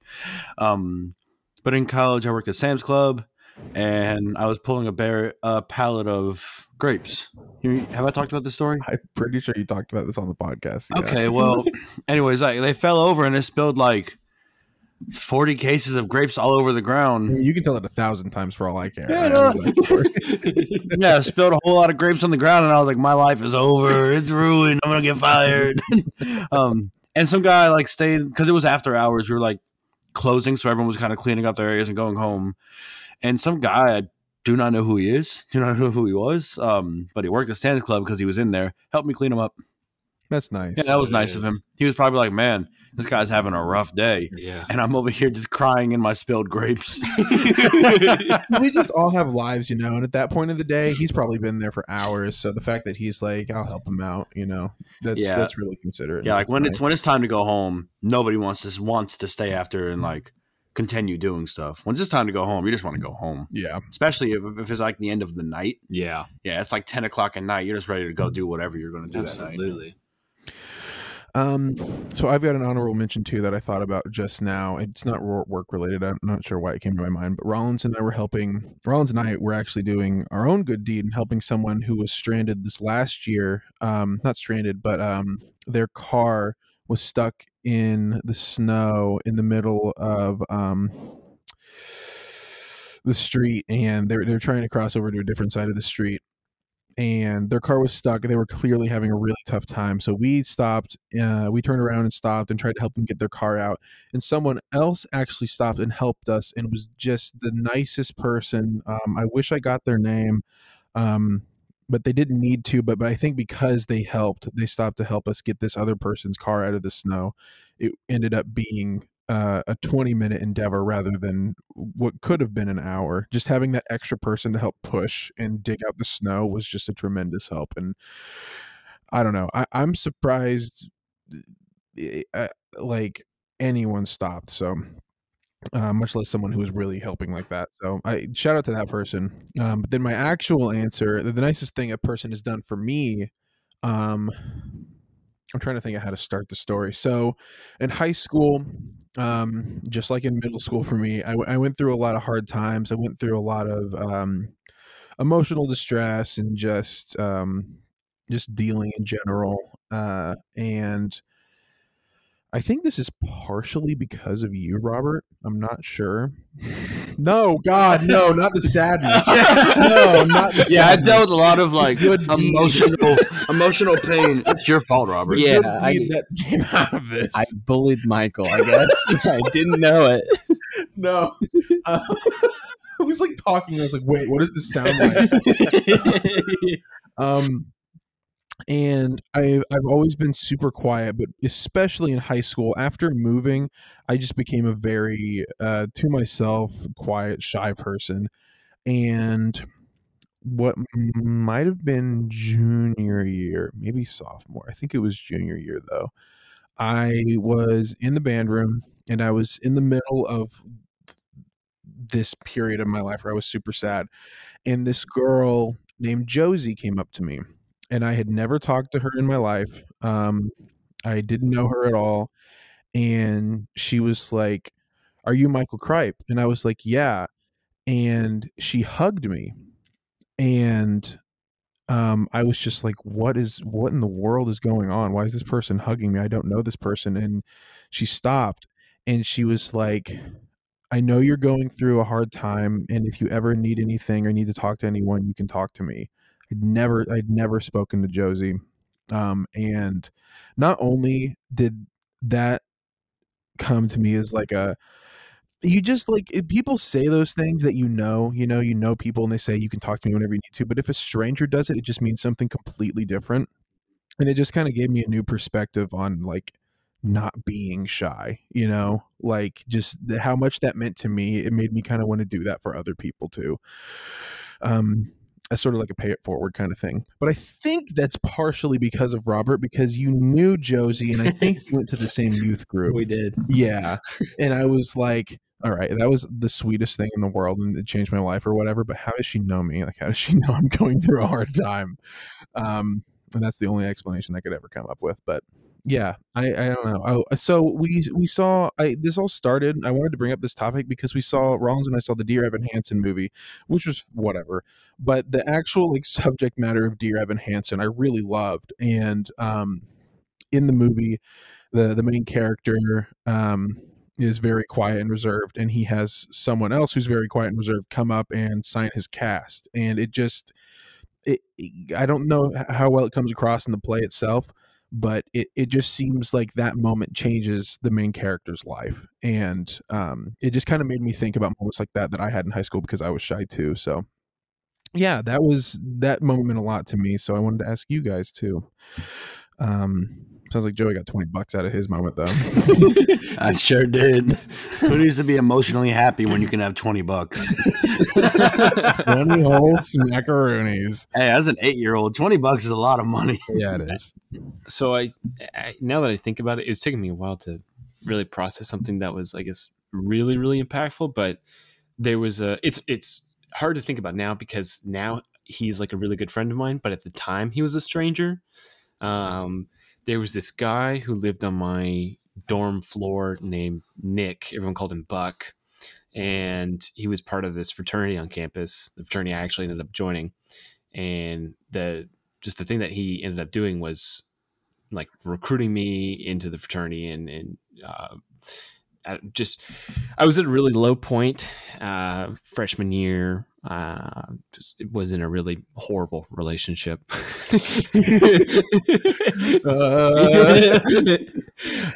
Um, but in college, I worked at Sam's Club, and I was pulling a bear a pallet of grapes. You, have I talked about this story? I'm pretty sure you talked about this on the podcast. yeah. Okay, well, anyways, like they fell over and it spilled like forty cases of grapes all over the ground. you can tell it a thousand times for all I care. Yeah, I no. know that yeah, spilled a whole lot of grapes on the ground, and I was like, "My life is over. It's ruined. I'm gonna get fired." um, and some guy like stayed because it was after hours. We were like closing, so everyone was kind of cleaning up their areas and going home. And some guy, I do not know who he is, do not know who he was, um, but he worked at Sam's Club because he was in there. Helped me clean him up. That's nice. Yeah, that was It nice of him. He was probably like, "Man, this guy's having a rough day," Yeah. and I'm over here just crying in my spilled grapes. we just all have lives, you know, and at that point of the day, he's probably been there for hours. So the fact that he's like, "I'll help him out," you know, that's Yeah. that's really considerate. Yeah, like when it's when it's time to go home, nobody wants to wants to stay after and like continue doing stuff. When it's time to go home, you just want to go home. yeah, Especially if, if it's like the end of the night. Yeah. Yeah, it's like ten o'clock at night. You're just ready to go mm-hmm. do whatever you're going to do that night. Absolutely. Um, so I've got an honorable mention too that I thought about just now. It's not work related. I'm not sure why it came to my mind, but Rollins and I were helping. Rollins and I were actually doing our own good deed and helping someone who was stranded this last year. Um, not stranded, but um, their car was stuck in the snow in the middle of um the street, and they're they're trying to cross over to a different side of the street and their car was stuck and they were clearly having a really tough time. So we stopped uh, we turned around and stopped and tried to help them get their car out and someone else actually stopped and helped us and was just the nicest person. Um, i wish i got their name um, but they didn't need to but, but i think because they helped they stopped to help us get this other person's car out of the snow. It ended up being uh, a 20 minute endeavor rather than what could have been an hour. Just having that extra person to help push and dig out the snow was just a tremendous help. And I don't know, I, I'm surprised uh, like anyone stopped. So, uh, much less someone who was really helping like that. So, I shout out to that person. Um, but then my actual answer, the, the nicest thing a person has done for me, um, I'm trying to think of how to start the story. So, in high school, um, just like in middle school for me, I, w- I went through a lot of hard times. I went through a lot of um, emotional distress and just um, just dealing in general. Uh, and I think this is partially because of you, Robert. I'm not sure. No, God, no, not the sadness. No, not the Yeah, I sadness. dealt with a lot of like Good deed. emotional emotional pain. It's your fault, Robert. Yeah, Good I- deed that came out of this. I bullied Michael, I guess. I didn't know it. No. Uh, I was like talking. I was like, wait, what does this sound like? um, and I I've always been super quiet, but especially in high school, after moving, I just became a very uh, to myself, quiet, shy person. And what might have been junior year, maybe sophomore. I think it was junior year though. I was in the band room and I was in the middle of this period of my life where I was super sad. And this girl named Josie came up to me, and I had never talked to her in my life. Um, I didn't know her at all. And she was like, Are you Michael Cripe? And I was like, Yeah. And she hugged me. And um, I was just like, What is, what in the world is going on? Why is this person hugging me? I don't know this person. And she stopped and she was like, I know you're going through a hard time, and if you ever need anything or need to talk to anyone, you can talk to me. I'd never, I'd never spoken to Josie, um, and not only did that come to me as like a, you just like people say those things that you know, you know, you know people, and they say you can talk to me whenever you need to. But if a stranger does it, it just means something completely different, and it just kind of gave me a new perspective on like not being shy you know like just how much that meant to me it made me kind of want to do that for other people too um as sort of like a pay it forward kind of thing. But i think that's partially because of robert because you knew josie and i think you went to the same youth group. We did. yeah. And i was like all right that was the sweetest thing in the world and it changed my life or whatever but how does she know me? Like how does she know i'm going through a hard time? Um and that's the only explanation I could ever come up with. But yeah, I, I don't know. I, so we we saw I this all started. I wanted to bring up this topic because we saw Rollins and I saw the Dear Evan Hansen movie, which was whatever. But the actual like subject matter of Dear Evan Hansen, I really loved. And um, in the movie, the the main character um is very quiet and reserved, and he has someone else who's very quiet and reserved come up and sign his cast, and it just. It, I don't know how well it comes across in the play itself, but it, it just seems like that moment changes the main character's life and um, it just kind of made me think about moments like that that i had in high school because i was shy too so yeah that was that moment meant a lot to me so i wanted to ask you guys too. Um, sounds like joey got 20 bucks out of his moment though I sure did. Who needs to be emotionally happy when you can have 20 bucks? 20 whole smackaroonies Hey, as an eight year old, 20 bucks is a lot of money. yeah it is so I, I now that I think about it, it's taken me a while to really process something that was, I guess, really, really impactful. But there was a it's it's hard to think about now because now he's like a really good friend of mine, but at the time he was a stranger. Um, there was this guy who lived on my dorm floor named Nick. Everyone called him Buck. And he was part of this fraternity on campus, the fraternity I actually ended up joining. And the just the thing that he ended up doing was like recruiting me into the fraternity and and uh, I just I was at a really low point uh, freshman year. Uh, just, it was in a really horrible relationship.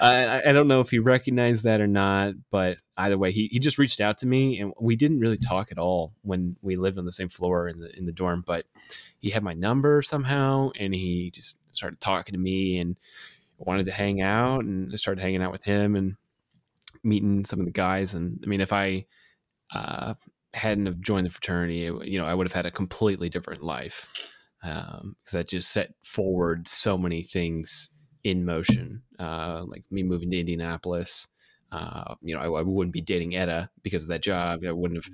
I, I don't know if he recognized that or not, but either way, he, he just reached out to me, and we didn't really talk at all when we lived on the same floor in the in the dorm. But he had my number somehow, and he just started talking to me and wanted to hang out, and I started hanging out with him and meeting some of the guys. And I mean, if I uh, hadn't have joined the fraternity, it, you know, I would have had a completely different life because um, that just set forward so many things in motion, uh, like me moving to Indianapolis. Uh, you know, I, I, wouldn't be dating Etta because of that job. I wouldn't have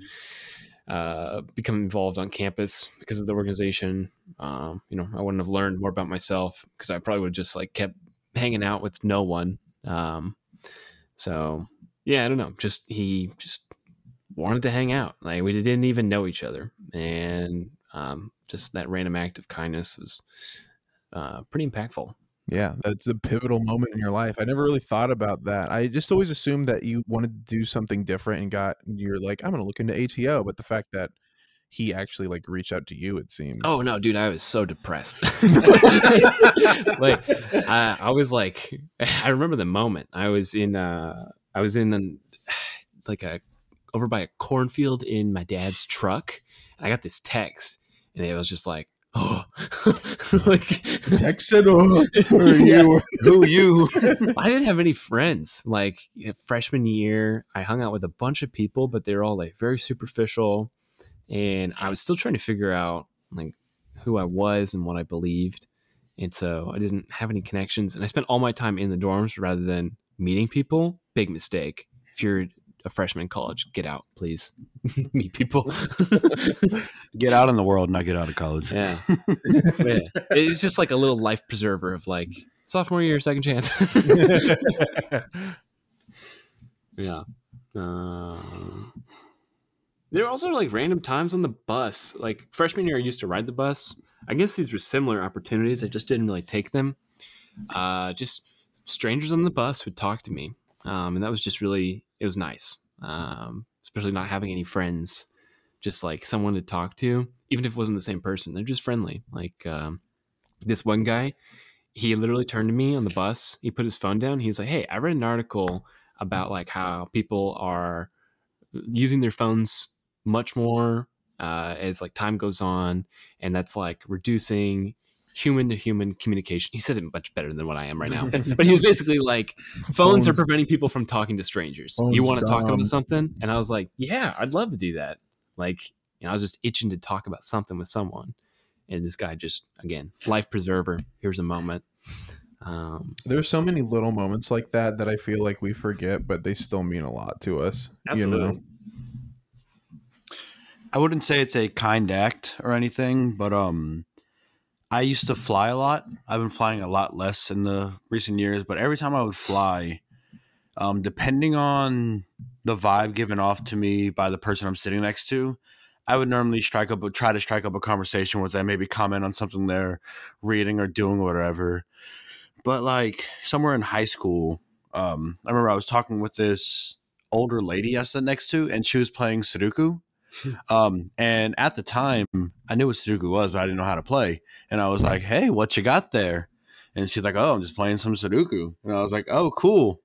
uh, become involved on campus because of the organization. Um, you know, I wouldn't have learned more about myself because I probably would have just like kept hanging out with no one. Um, so yeah, I don't know. Just he just wanted to hang out. Like we didn't even know each other, and um, just that random act of kindness was uh, pretty impactful. Yeah, that's a pivotal moment in your life. I never really thought about that. I just always assumed that you wanted to do something different and got you're like, I'm gonna look into ATO, but the fact that he actually like reached out to you, it seems. Oh no, dude, I was so depressed. like I, I was like I remember the moment. I was in uh I was in an, like a over by a cornfield in my dad's truck. And I got this text and it was just like, oh, like text it or, or you, who you? I didn't have any friends. Like freshman year, I hung out with a bunch of people, but they were all like very superficial, and I was still trying to figure out like who I was and what I believed, and so I didn't have any connections. And I spent all my time in the dorms rather than meeting people. Big mistake. If you're a freshman in college, get out, please. Meet people. get out in the world, not get out of college. Yeah. yeah. It's just like a little life preserver of like sophomore year, second chance. yeah. Uh, there are also like random times on the bus. Like freshman year, I used to ride the bus. I guess these were similar opportunities. I just didn't really take them. Uh, just strangers on the bus would talk to me. Um, and that was just really it was nice, um, especially not having any friends, just like someone to talk to, even if it wasn't the same person. They're just friendly. Like um, this one guy, he literally turned to me on the bus. He put his phone down. He was like, "Hey, I read an article about like how people are using their phones much more uh, as like time goes on, and that's like reducing human to human communication. He said it much better than what I am right now. but he was basically like, phones, phones are preventing people from talking to strangers. You want to talk about something? And I was like, yeah, I'd love to do that. Like, you know, I was just itching to talk about something with someone. And this guy just, again, life preserver. Here's a moment. Um, There's so many little moments like that that I feel like we forget, but they still mean a lot to us. Absolutely. You know? I wouldn't say it's a kind act or anything, but um, I used to fly a lot. I've been flying a lot less in the recent years, but every time I would fly, um, depending on the vibe given off to me by the person I'm sitting next to, I would normally strike up, try to strike up a conversation with them, maybe comment on something they're reading or doing or whatever. But like somewhere in high school, um, I remember I was talking with this older lady I sat next to, and she was playing Sudoku. Um, and at the time, I knew what Sudoku was, but I didn't know how to play. And I was like, "Hey, what you got there?" And she's like, "Oh, I'm just playing some Sudoku." And I was like, "Oh, cool.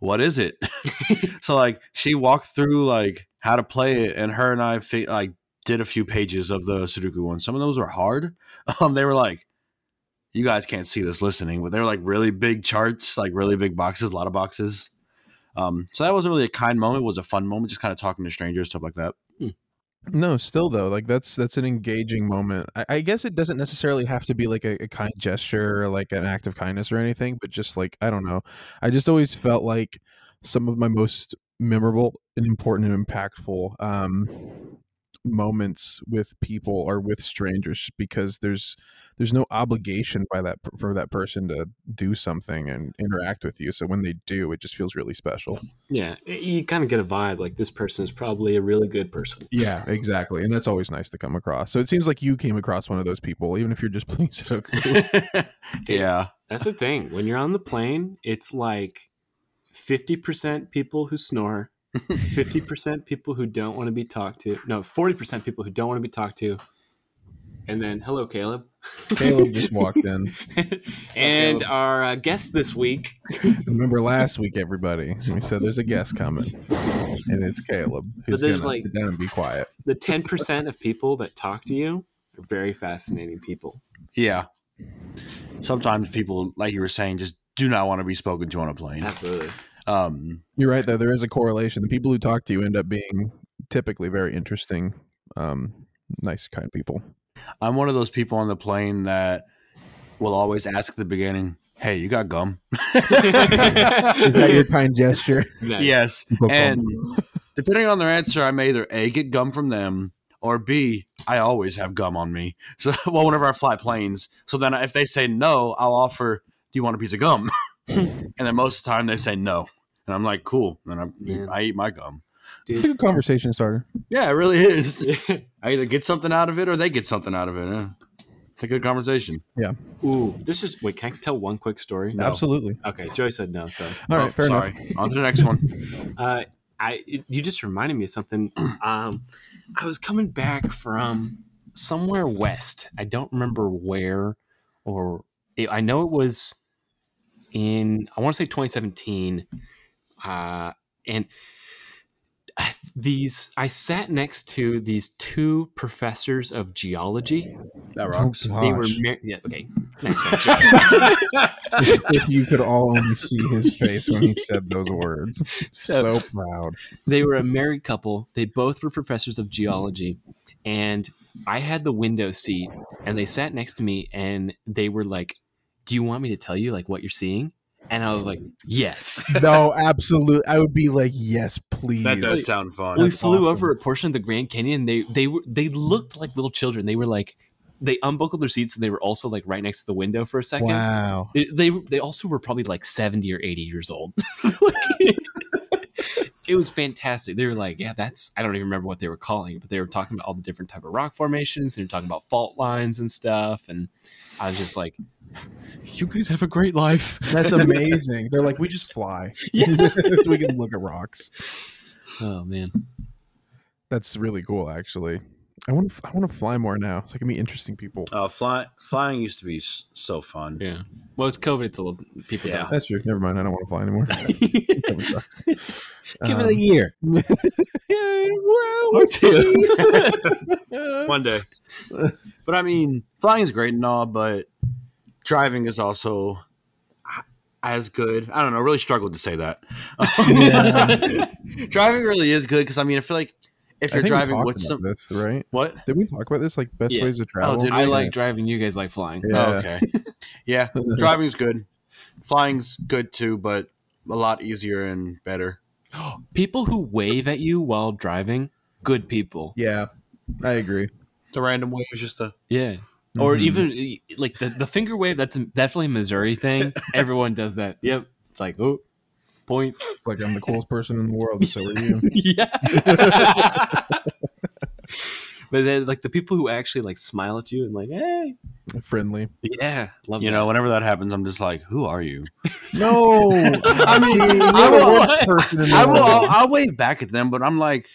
What is it?" so like, she walked through like how to play it, and her and I like did a few pages of the Sudoku one. Some of those were hard. Um, they were like, you guys can't see this listening, but they were like really big charts, like really big boxes, a lot of boxes. Um, so that wasn't really a kind moment; it was a fun moment, just kind of talking to strangers, stuff like that. No, still though, like that's that's an engaging moment. I, I guess it doesn't necessarily have to be like a, a kind gesture or like an act of kindness or anything, but just like I don't know. I just always felt like some of my most memorable and important and impactful um moments with people or with strangers because there's there's no obligation by that for that person to do something and interact with you so when they do it just feels really special Yeah, you kind of get a vibe like this person is probably a really good person. yeah exactly and that's always nice to come across so it seems like you came across one of those people even if you're just playing Sudoku. yeah, That's the thing. When you're on the plane, it's like 50% people who snore, 50% people who don't want to be talked to. No, 40% people who don't want to be talked to. And then, hello, Caleb. caleb just walked in and our uh, guest this week. remember last week everybody we said there's a guest coming and it's caleb who's gonna sit down and be quiet The 10% of people that talk to you are very fascinating people. yeah. Sometimes people, like you were saying, just do not want to be spoken to on a plane. Absolutely. Um, You're right, though. There is a correlation. The people who talk to you end up being typically very interesting, um, nice, kind people. I'm one of those people on the plane that will always ask at the beginning, "Hey, you got gum?" Is that your kind gesture? Nice. yes. And depending on their answer, I may either a get gum from them or b I always have gum on me. So, well, whenever I fly planes, so then if they say no, I'll offer, "Do you want a piece of gum?" and then most of the time they say no, and I'm like, "Cool," and I, Man. I eat my gum. It's a good conversation starter. Yeah, it really is. I either get something out of it or they get something out of it. Yeah. It's a good conversation. Yeah. Ooh, this is. Wait, can I tell one quick story? No. Absolutely. Okay, Joy said no, so. All right, Oh, fair sorry. enough. On to the next one. Uh, I you just reminded me of something. Um, I was coming back from somewhere west. I don't remember where, or I know it was in. I want to say 2017, uh, and these I sat next to these two professors of geology. That rocks. Oh, They were gosh. mar- yeah okay. Nice one, if, if you could all only see his face when he said those words. So, proud. they were a married couple. They both were professors of geology. And I had the window seat and they sat next to me and they were like, Do you want me to tell you like what you're seeing? And I was like, Yes. No, absolutely. I would be like, yes, please. That does sound fun. we That's flew awesome. over a portion of the Grand Canyon. They they were they looked like little children. They were like they unbuckled their seats and they were also like right next to the window for a second. Wow. They, they they also were probably like 70 or 80 years old. it was fantastic. They were like, yeah, that's I don't even remember what they were calling it, but they were talking about all the different type of rock formations. They were talking about fault lines and stuff. And I was just like, you guys have a great life. That's amazing. They're like, we just fly. Yeah. so we can look at rocks. Oh man. That's really cool, actually. I want to. I want to fly more now, so I can meet interesting people. Uh, fly, flying used to be so fun. Yeah. Well, it's COVID. It's a little people Yeah. That's true. Never mind. I don't want to fly anymore. don't. Give it Um, a year. yeah, well, we'll see. One day. but I mean, flying is great and all, but driving is also as good. I don't know. Really struggled to say that. driving really is good because I mean, I feel like if you're think we driving talked with about some this, right? what? Did we talk about this? Like best Yeah. ways to oh, travel. did I we? like driving. You guys like flying. Yeah. Oh, okay. yeah, driving's good. Flying's good too, but a lot easier and better. People who wave at you while driving, good people. Yeah, I agree. The random wave is just a Yeah. Or Mhm. even like the, the finger wave. That's definitely a Missouri thing. Everyone does that. Yep. It's like oh, point. Like I'm the coolest person in the world. So are you. yeah. but then like the people who actually like smile at you and like hey Friendly. yeah love You that. know, whenever that happens, I'm just like, "Who are you?" No, I mean, See, I the will- person in the I will. world. I'll, I'll wave back at them, but I'm like,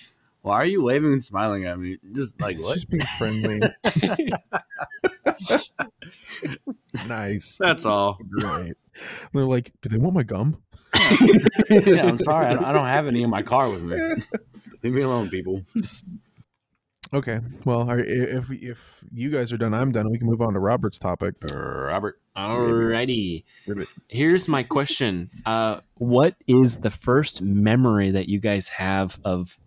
"Why are you waving and smiling at me?" Just like what? Just being friendly. nice. That's all. Great. They're like, do they want my gum? yeah, I'm sorry. I don't, have any in my car with me. Leave me alone, people. Okay. Well, if if you guys are done, I'm done. We can move on to Robert's topic. Robert. Alrighty. Ribbit. Here's my question. Uh, what is the first memory that you guys have of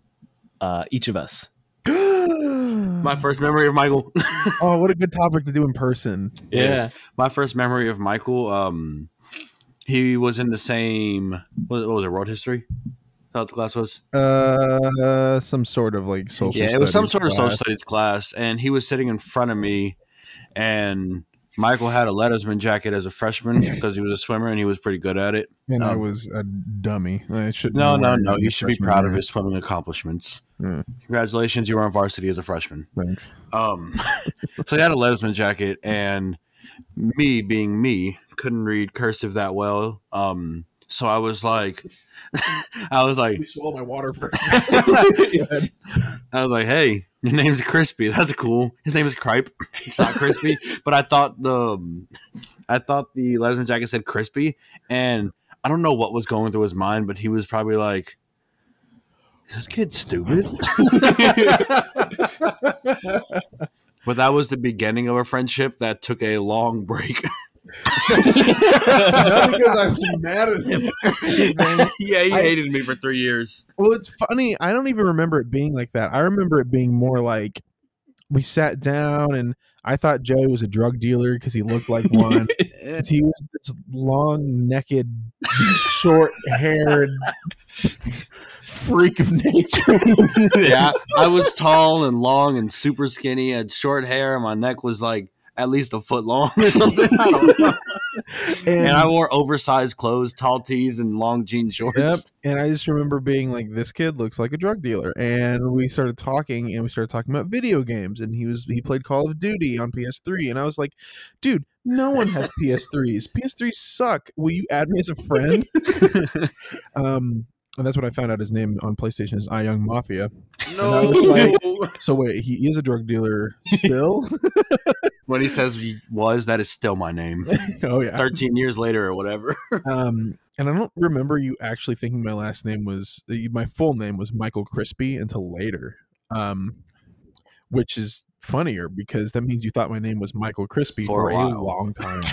uh, each of us? My first memory of Michael. oh, what a good topic to do in person. Yes. My first memory of Michael. Um, he was in the same. What, what was it? World history. Is that what the class was? Uh, some sort of like social. yeah, it was some studies sort of social studies class, and he was sitting in front of me, and Michael had a Letterman jacket as a freshman because he was a swimmer and he was pretty good at it. and I um, was a dummy. I should No, no, no. You should be proud of his swimming accomplishments. Yeah. Congratulations, you were on varsity as a freshman. Thanks. Um, so he had a Letterman jacket, and me being me couldn't read cursive that well. Um, so I was like, I was like, swallow my water first. I was like, hey, your name's Crispy. That's cool. His name is Cripe. It's not Crispy, but I thought the, I thought the Letterman jacket said Crispy, and I don't know what was going through his mind, but he was probably like. Is this kid stupid? but that was the beginning of a friendship that took a long break. Not because I was mad at him. yeah, he I- hated me for three years. Well, it's funny. I don't even remember it being like that. I remember it being more like we sat down and I thought Joey was a drug dealer because he looked like one. he was this long necked, short haired freak of nature. yeah, I was tall and long and super skinny. had short hair, my neck was like at least a foot long or something. I don't know. and, And I wore oversized clothes, tall tees, and long jean shorts. Yep. And I just remember being like, this kid looks like a drug dealer. And we started talking and we started talking about video games. And he was he played Call of Duty on PS3. And I was like, dude, no one has PS3s. PS3s suck. Will you add me as a friend? um and that's what I found out his name on PlayStation is I Young Mafia. No, I was like- So wait, he is a drug dealer still? when he says he was, that is still my name. oh yeah. Thirteen years later or whatever. Um, and I don't remember you actually thinking my last name was my full name was Michael Crispy until later. Um, which is funnier because that means you thought my name was Michael Crispy For for, a a, long time.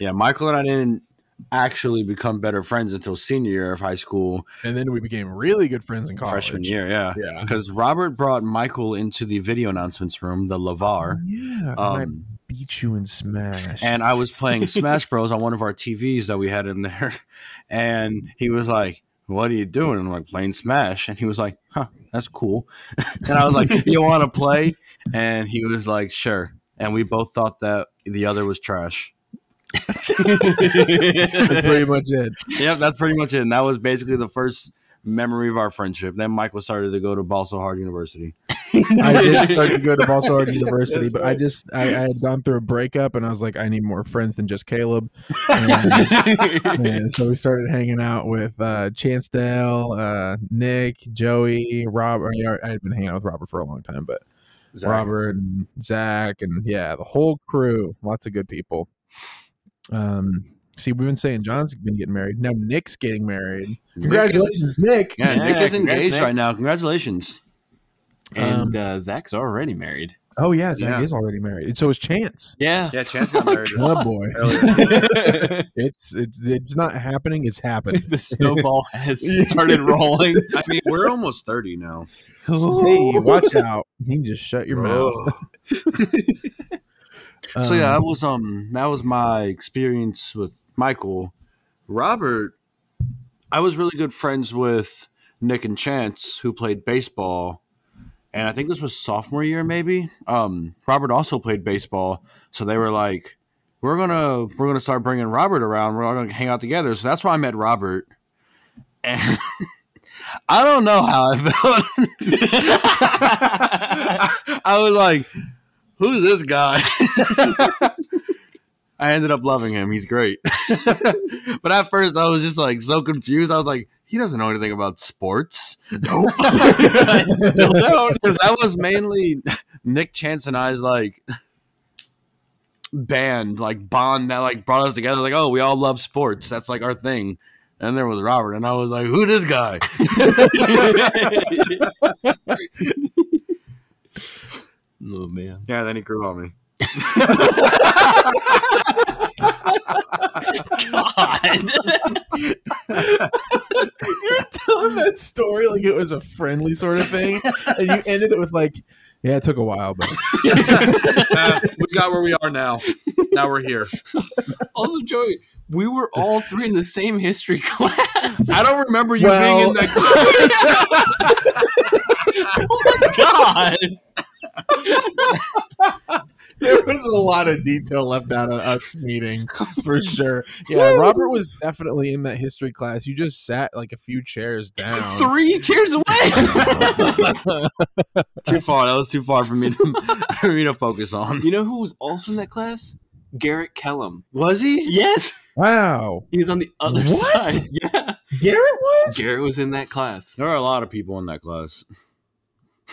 yeah, Michael and I didn't actually become better friends until senior year of high school, and then we became really good friends in college. freshman year. Yeah, Yeah. because Robert brought Michael into the video announcements room, the Lavar. Yeah. and I Um, beat you in Smash. and I was playing Smash Bros on one of our TVs that we had in there, and he was like, "What are you doing?" And I'm like, "Playing Smash," and he was like, "Huh, that's cool." and I was like, "You want to play?" And he was like, "Sure." And we both thought that the other was trash. That's pretty much it. Yep, that's pretty much it. And that was basically the first memory of our friendship. Then Michael started to go to Balso Hard University. I did start to go to Balsard University, but I just I, I had gone through a breakup and I was like, I need more friends than just Caleb. And, and so we started hanging out with uh, Chance Dale, uh, Nick, Joey, Robert. I had been hanging out with Robert for a long time, but Zach. Robert and Zach and yeah, the whole crew. Lots of good people. Um, see, we've been saying John's been getting married. Now Nick's getting married. Nick is- Congratulations, Nick. Yeah, Nick Yeah, is engaged Nick. right now. Congratulations. and uh, Zach's already married. Oh yeah, Zach Yeah. is already married. And so is Chance. Yeah. Yeah, Chance got married. Oh boy. It's it's it's not happening. It's happening. the snowball has started rolling. I mean, we're almost 30 now. hey, watch out! You can just shut your mouth. So yeah, that Um, was um that was my experience with Michael. Robert, I was really good friends with Nick and Chance, who played baseball, and I think this was sophomore year, maybe. Um, Robert also played baseball, so they were like, "We're gonna we're gonna start bringing Robert around. We're all gonna hang out together." So that's why I met Robert, and I don't know how I felt. I was like, "Who's this guy?" I ended up loving him. He's great. but at first, I was just like so confused. I was like, he doesn't know anything about sports. Nope. I still don't. Because that was mainly Nick Chance and I's like band, like bond that like brought us together. Like, oh, we all love sports. That's like our thing. And there was Robert, and I was like, who this guy? Oh man. yeah, then he grew on me. God. You're telling that story like it was a friendly sort of thing, and you ended it with like, "Yeah, it took a while, but Uh, we got where we are now. Now we're here. also, Joey, we were all three in the same history class. I don't remember you Well- being in that. God. there was a lot of detail left out of us meeting for sure. Yeah, Robert was definitely in that history class. You just sat like a few chairs down. Three chairs away. too far. That was too far for me to for me to focus on. you know who was also in that class? Garrett Kellum. Was he? Yes. Wow, He was on the other What? side. Yeah. Garrett was. Garrett was in that class. There are a lot of people in that class.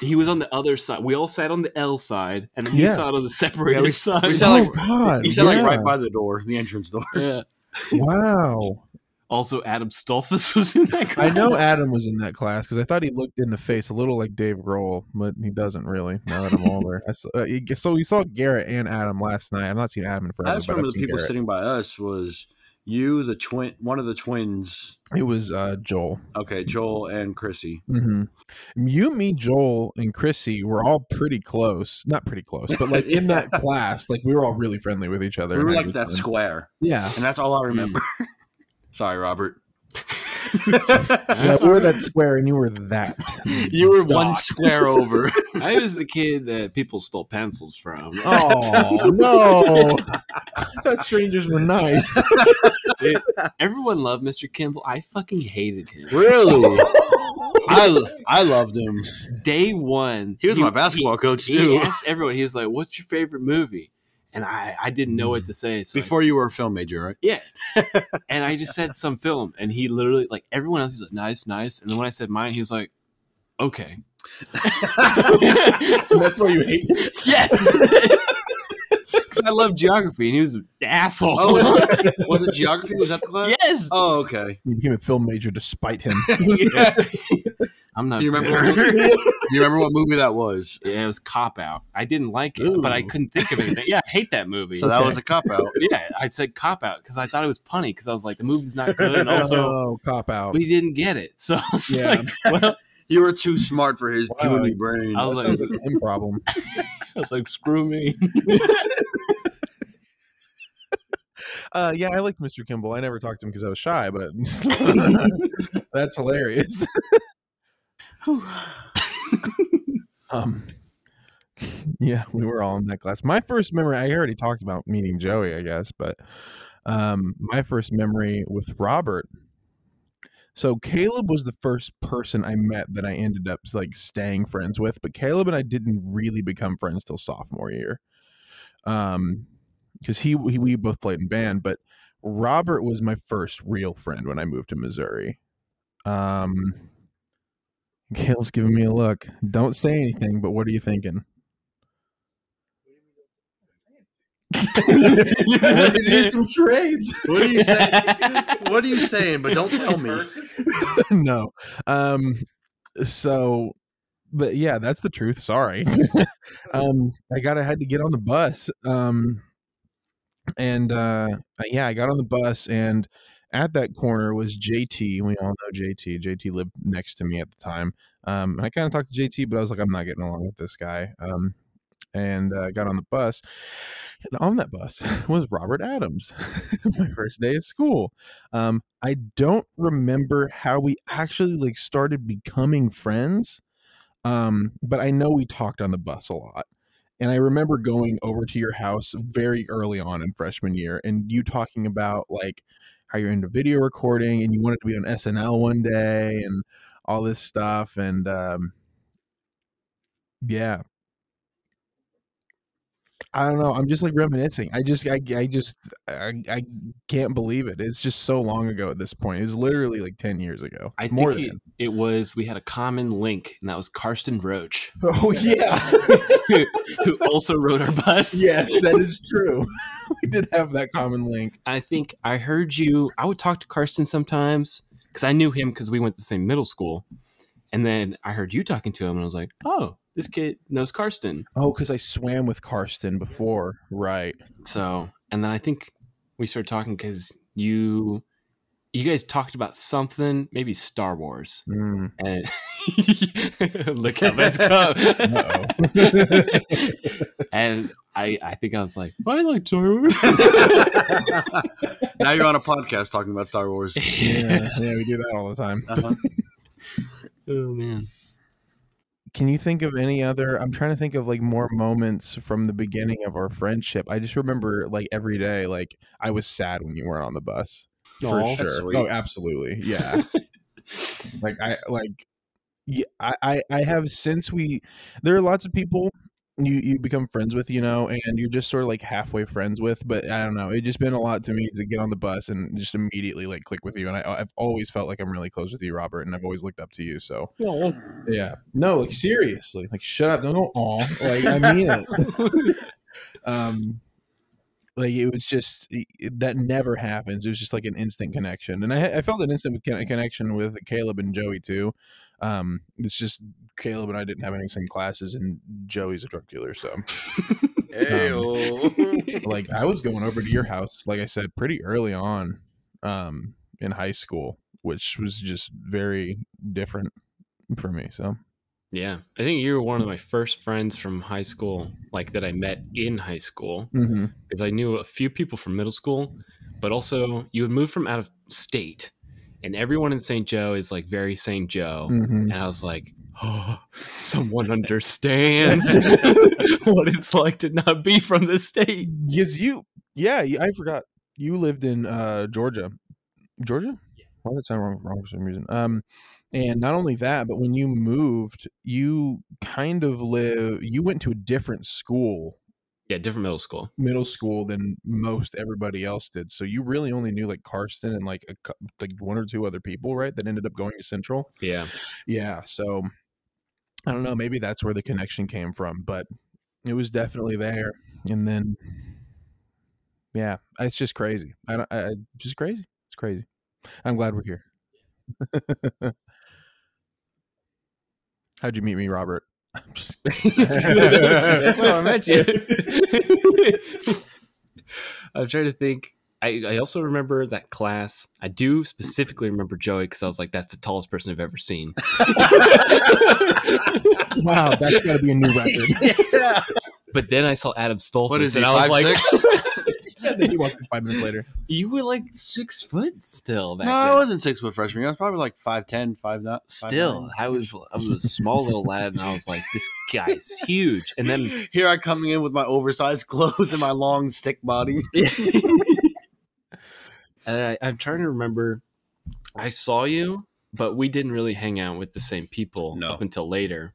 He was on the other side. We all sat on the L side, and then he Yeah. sat on the separated Yeah, we- side. we sat Oh like- God! He said like right by the door, the entrance door. yeah. Wow. Also, Adam Stolfus was in that class. I know Adam was in that class because I thought he looked in the face a little like Dave Grohl, but he doesn't really. Now that I'm older, I saw, uh, you- so we saw Garrett and Adam last night. I've not seen Adam in I forever, just but remember the people Garrett. sitting by us was you, the twin, one of the twins. It was uh, Joel. Okay, Joel and Chrissy. hmm You, me, Joel, and Chrissy were all pretty close. Not pretty close, but like in that class, like we were all really friendly with each other. We were like that square, Yeah, and that's all I remember. Sorry, Robert. Yeah, we were that square, and you were that. you were one square over. I was the kid that people stole pencils from. Oh no! I thought strangers were nice. Everyone loved Mr. Kimball. I fucking hated him. really? I I loved him. Day one, He was my basketball coach too. he asked everyone. He was like, "What's your favorite movie?" And I, I didn't know what to mm. say. So Before you were a film major, right? yeah. and I just said some film, and he literally like everyone else. is like, "Nice, nice." And then when I said mine, he was like, "Okay." That's why you hate. me. yes. 'Cause I love geography, and he was an asshole. Oh, was it, was it geography? Was that the class? yes. Oh, okay. He became a film major despite him. yes. I'm not. Do you remember? What movie, do you remember what movie that was? Yeah, it was cop out. I didn't like it, but I couldn't think of anything. Yeah, I hate that movie. So that Okay. was a cop out. yeah, I said cop out because I thought it was punny because I was like, the movie's not good, and also oh, cop out. we didn't get it. So I was Yeah. like, well, You were too smart for his Wow. puny brain. I was sounds like- like him problem. I was like, screw me. Uh, yeah, I liked Mr. Kimball. I never talked to him because I was shy, but that's hilarious. um, yeah, we were all in that class. My first memory, I already talked about meeting Joey, I guess, but um, my first memory with Robert. So Caleb was the first person I met that I ended up like staying friends with, but Caleb and I didn't really become friends till sophomore year. Um, because he, he we both played in band, but Robert was my first real friend when I moved to Missouri. Um, Caleb's giving me a look. Don't say anything, but what are you thinking? do some trades. What are you saying? what are you saying? But don't tell me. no. Um so but yeah, that's the truth. Sorry. um I got I had to get on the bus. Um and uh yeah, I got on the bus and at that corner was JT. We all know JT. JT lived next to me at the time. Um I kind of talked to JT, but I was like I'm not getting along with this guy. Um and uh, got on the bus. And on that bus was Robert Adams. my first day of school. Um, I don't remember how we actually like started becoming friends. Um, but I know we talked on the bus a lot. And I remember going over to your house very early on in freshman year and you talking about like how you're into video recording and you wanted to be on SNL one day and all this stuff. And um, yeah, I don't know. I'm just like reminiscing. I just, I, I just, I, I can't believe it. It's just so long ago at this point. It was literally like 10 years ago. I More think it, than. it was we had a common link, and that was Karsten Roach, Oh, yeah. who, who also rode our bus. yes, that is true. we did have that common link. I think I heard you. I would talk to Karsten sometimes because I knew him because we went to the same middle school. And then I heard you talking to him, and I was like, "Oh, this kid knows Karsten." Oh, because I swam with Karsten before. Right. So, and then I think we started talking because you, you guys talked about something, maybe Star Wars, Mm. and look how that's come. and I, I think I was like, I like Star Wars. now you're on a podcast talking about Star Wars. Yeah, yeah, we do that all the time. Uh-huh. oh man. Can you think of any other? I'm trying to think of like more moments from the beginning of our friendship. I just remember like every day, like I was sad when you weren't on the bus for Aw. That's sure. Oh, sweet. Oh, absolutely, yeah. like I like, yeah, I, I I have since we. There are lots of people you you become friends with, you know, and you're just sort of like halfway friends with. But I don't know, it just been a lot to me to get on the bus and just immediately like click with you. And I, I've always felt like I'm really close with you, Robert, and I've always looked up to you. So yeah. No, like seriously. Like shut up. Don't go aw. Like I mean it. um like it was just it- that never happens. It was just like an instant connection. And I I felt an instant con- connection with Caleb and Joey too. Um it's just Caleb and I didn't have any same classes and Joey's a drug dealer, so Ayo. like I was going over to your house, like I said, pretty early on, um, in high school, which was just very different for me. So Yeah, I think you were one of my first friends from high school, like that I met in high school, mm-hmm. because I knew a few people from middle school, but also you had moved from out of state, and everyone in St. Joe is like very St. Joe, Mm-hmm. and I was like, oh, someone understands what it's like to not be from the state. Yes, you. Yeah, I forgot. You lived in uh, Georgia. Georgia? Why did that sound wrong, wrong for some reason? Um, and not only that, but when you moved, you kind of live. You went to a different school, Yeah, different middle school. middle school, than most everybody else did. So you really only knew like Karsten and like a, like one or two other people, right? That ended up going to Central. Yeah, Yeah. So I don't know. Maybe that's where the connection came from, but it was definitely there. And then, yeah, it's just crazy. I don't. I- just crazy. It's crazy. I'm glad we're here. How'd you meet me, Robert? I'm just. That's why I met you. I'm trying to think. I, I also remember that class. I do specifically remember Joey because I was like, "That's the tallest person I've ever seen." wow, that's got to be a new record. yeah. But then I saw Adam Stolfus, What is he? and I was Five, like, six? and then you walked in five minutes later. "You were like six foot still back No, I wasn't six foot freshman. year. I was probably like five ten, five not. Still, I was I was a small little lad, and I was like, "This guy's huge." And then Here I coming in with my oversized clothes and my long stick body. and I, I'm trying to remember. I saw you, but we didn't really hang out with the same people No. up until later.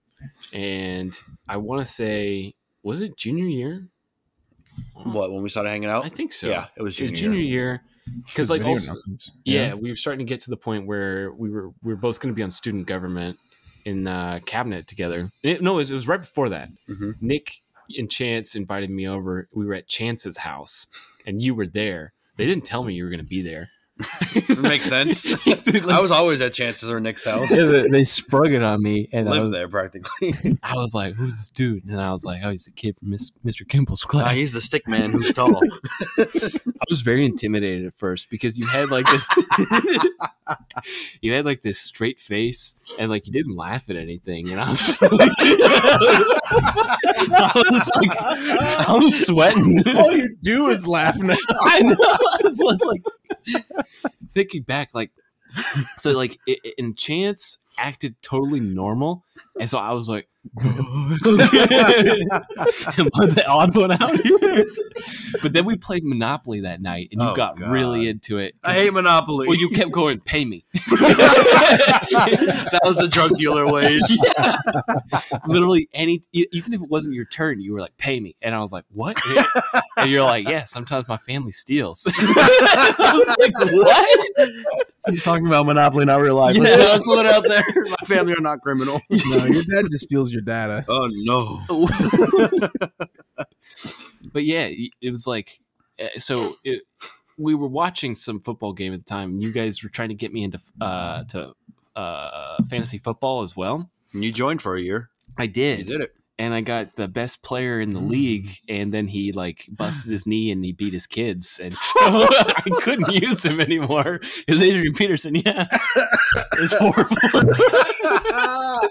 And I want to say, was it junior year? What when we started hanging out? I think so. Yeah, it was it was junior. junior year. Because like also, announcements. yeah, we were starting to get to the point where we were we were both going to be on student government in uh, cabinet together. It- no, it was, it was right before that. Mhm. Nick and Chance invited me over. We were at Chance's house, and you were there. They didn't tell me you were going to be there. It makes sense. I was always at Chances or Nick's house. Yeah, they, they sprung it on me, and I Lived was, there practically. I was like, "Who's this dude?" And I was like, "Oh, he's the kid from Miss, Mr. Kimball's class." Nah, he's the stick man who's tall. I was very intimidated at first because you had like this, you had like this straight face and like you didn't laugh at anything, and I was like, I was like, I was sweating. All you do is laugh now. I know. I was like thinking back, like so, like i- i- in chance, acted totally normal, and so I was like, "Am I the odd one out here?" But then we played Monopoly that night, and you Oh, got God. really into it. I hate Monopoly. Well, you kept going, "Pay me." that was the drug dealer ways. Literally any, even if it wasn't your turn, you were like, "Pay me," and I was like, "What?" And you're like, "Yeah, sometimes my family steals." I was like, "What?" He's talking about Monopoly, not real life. Yeah. Let's throw it out there. My family are not criminal. no, your dad just steals your data. Oh no. but yeah, it was like uh, so. It, we were watching some football game at the time. and You guys were trying to get me into uh, to uh, fantasy football as well. You joined for a year. I did. You did, did it. And I got the best player in the league. And then he like busted his knee and he beat his kids, and so I couldn't use him anymore. It was Adrian Peterson. Yeah, it's horrible.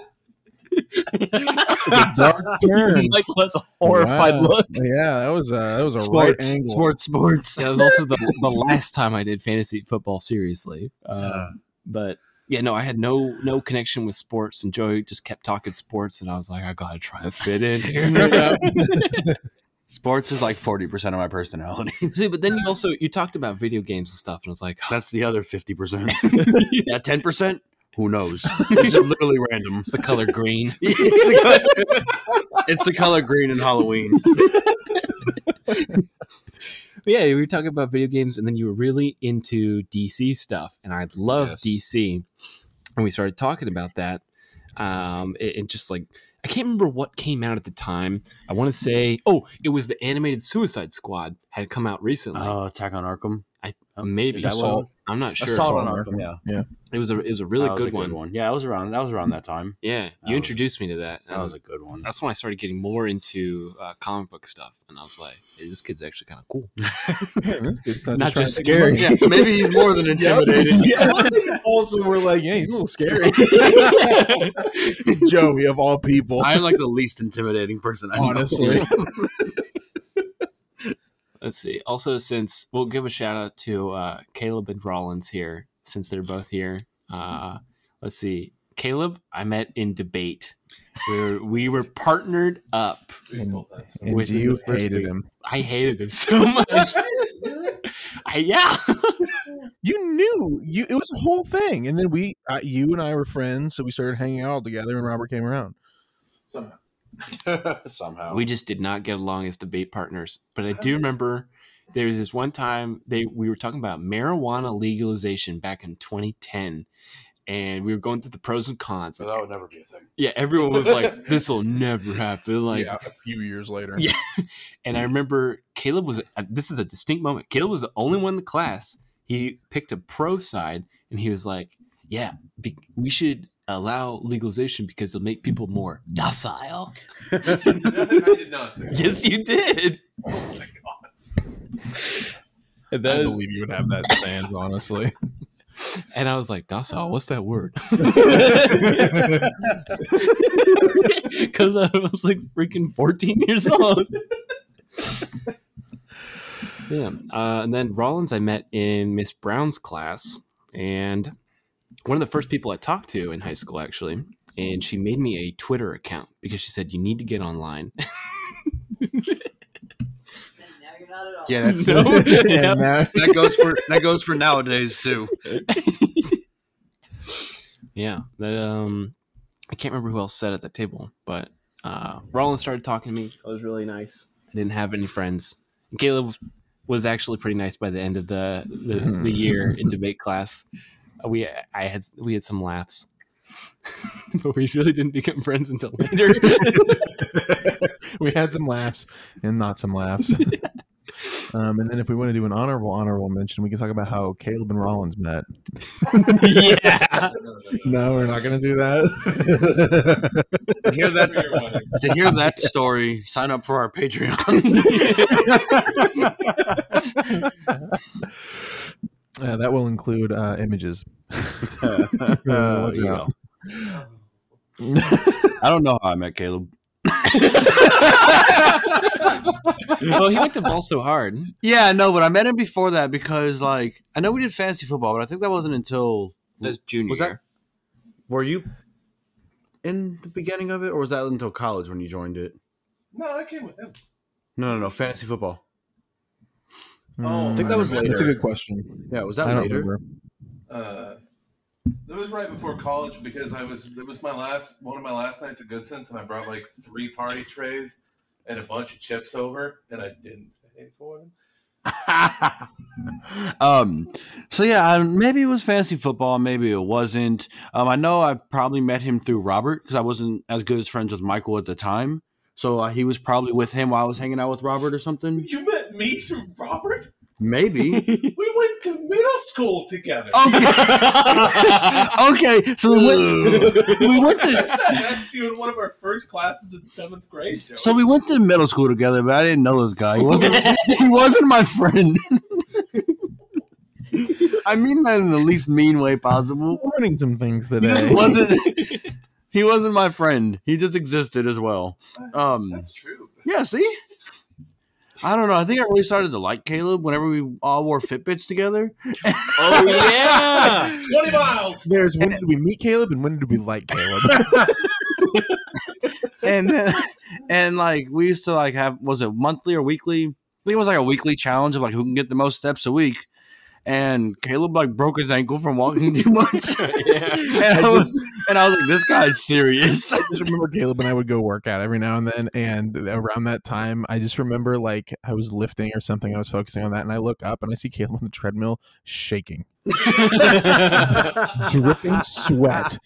Dark turn. Mike was a horrified Wow. look. Yeah, that was a that was a Sports, right angle. sports, sports. That was also the, the last time I did fantasy football seriously. Uh, Uh, but yeah, no, I had no no connection with sports, and Joey just kept talking sports, and I was like, I gotta try to fit in here. sports is like forty percent of my personality. See, but then you also you talked about video games and stuff, and I was like, That's the other fifty percent. That ten percent, who knows? It's just literally random. it's the color green. it's, the color, it's the color green in Halloween. Yeah, we were talking about video games, and then you were really into DC stuff, and I love Yes. DC, and we started talking about that. Um, it, it just like I can't remember what came out at the time. I want to say, oh, it was the animated Suicide Squad had come out recently. Oh, Attack on Arkham. Maybe Is that Assault. what? I'm not sure. Assault Assault on Arkham. Yeah, It was a it was a really was good, a one. Yeah, it was around. That was around that time. Yeah, That you was- introduced me to that. That and was a good one. that's when I started getting more into uh, comic book stuff, and I was like, hey, "This kid's actually kind of cool." Yeah, that's good. It's not, Not trying just to take money. scary. Yeah, maybe he's more than intimidating. also, we're like, yeah, he's a little scary. Joey, of all people. I'm like the least intimidating person I know. Honestly. Let's see. Also, since we'll give a shout out to uh, Caleb and Rollins here, since they're both here. Uh, let's see. Caleb, I met in debate. We were, we were partnered up. and and you hated week. him. I hated him so much. I, yeah. You knew you. It was a whole thing, and then we, uh, you and I were friends, so we started hanging out together, and Robert came around. Somehow. we just did not get along as debate partners. But I do remember there was this one time they we were talking about marijuana legalization back in 2010, and we were going through the pros and cons. So that would never be a thing. Yeah, everyone was like, "This will never happen." Like, yeah, a few years later. Yeah. and I remember Caleb was. uh, This is a distinct moment. Caleb was the only one in the class. He picked a pro side, and he was like, "Yeah, be, we should." Allow legalization because it'll make people more docile. I did not say that. Yes, you did. Oh my god. And I believe you would have that stance, honestly. And I was like, docile, what's that word? Because I was like freaking 14 years old. yeah. Uh, and then Rollins, I met in Miss Brown's class. And one of the first people I talked to in high school, actually. And she made me a Twitter account because she said, you need to get online. now you're not at all. Yeah, that's No. Yeah. And now- that goes for that goes for nowadays too. Yeah. The, um, I can't remember who else said at the table, but uh, Rollins started talking to me. It was really nice. I didn't have any friends. And Caleb was actually pretty nice by the end of the the, the year in debate class. Uh, we I had we had some laughs, but we really didn't become friends until later. we had some laughs and not some laughs. um, and then if we want to do an honorable honorable mention, we can talk about how Caleb and Rollins met. yeah. No, we're not going to do that. To hear that to hear that story, sign up for our Patreon. Uh, that will include uh, images. Uh, Watch you out. know. I don't know how I met Caleb. well, he went to ball so hard. Yeah, no, but I met him before that because like I know we did fantasy football, but I think that wasn't until That's junior Was that- year. Were you in the beginning of it, or was that until college when you joined it? No, I came with him. No, no, no. Fantasy football. Oh, I think that was later. That's a good question. Yeah, was that don't later? Uh, that was right before college because I was. It was my last one of my last nights at Goodsense, and I brought like three party trays and a bunch of chips over, and I didn't pay for them. um so yeah I, maybe it was fantasy football maybe it wasn't um i know i probably met him through robert because i wasn't as good as friends with michael at the time so uh, he was probably with him while i was hanging out with robert or something You met me through Robert. maybe We went to middle school together. okay okay so we went we went I to sat next to you in one of our first classes in seventh grade. Joey. so we went to middle school together but i didn't know this guy he wasn't he wasn't my friend i mean that in the least mean way possible learning some things He today. just wasn't. He wasn't my friend. He just existed as well. Um, That's true. yeah. See, I don't know. I think I really started to like Caleb whenever we all wore Fitbits together. Oh yeah. Twenty miles. There's when did we meet Caleb and when did we like Caleb? and then, and like we used to like have was it monthly or weekly? I think it was like a weekly challenge of like who can get the most steps a week. And Caleb like broke his ankle from walking too much. yeah. and I was and I was like, this guy's serious. I just remember Caleb and I would go work out every now and then, and around that time, I just remember like I was lifting or something. I was focusing on that, and I look up and I see Caleb on the treadmill shaking, dripping sweat,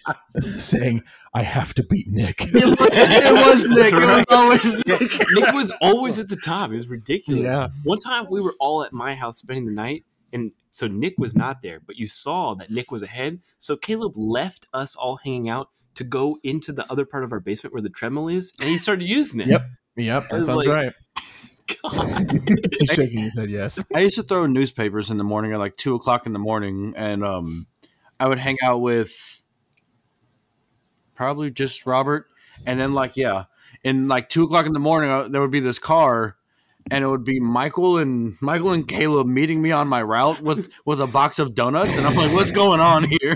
saying, "I have to beat Nick." it was Nick. It was always Nick. Nick was always at the top. It was ridiculous. Yeah. One time we were all at my house spending the night, and so Nick was not there, but you saw that Nick was ahead. So Caleb left us all hanging out to go into the other part of our basement where the treadmill is, and he started using it. Yep. Yep, that sounds like- right. God. He's shaking his head. Yes. I used to throw newspapers in the morning at like two o'clock in the morning, and um, I would hang out with probably just Robert, and then like yeah, in like two o'clock in the morning, uh, there would be this car, and it would be Michael and Michael and Caleb meeting me on my route with with a box of donuts, and I'm like, what's going on here?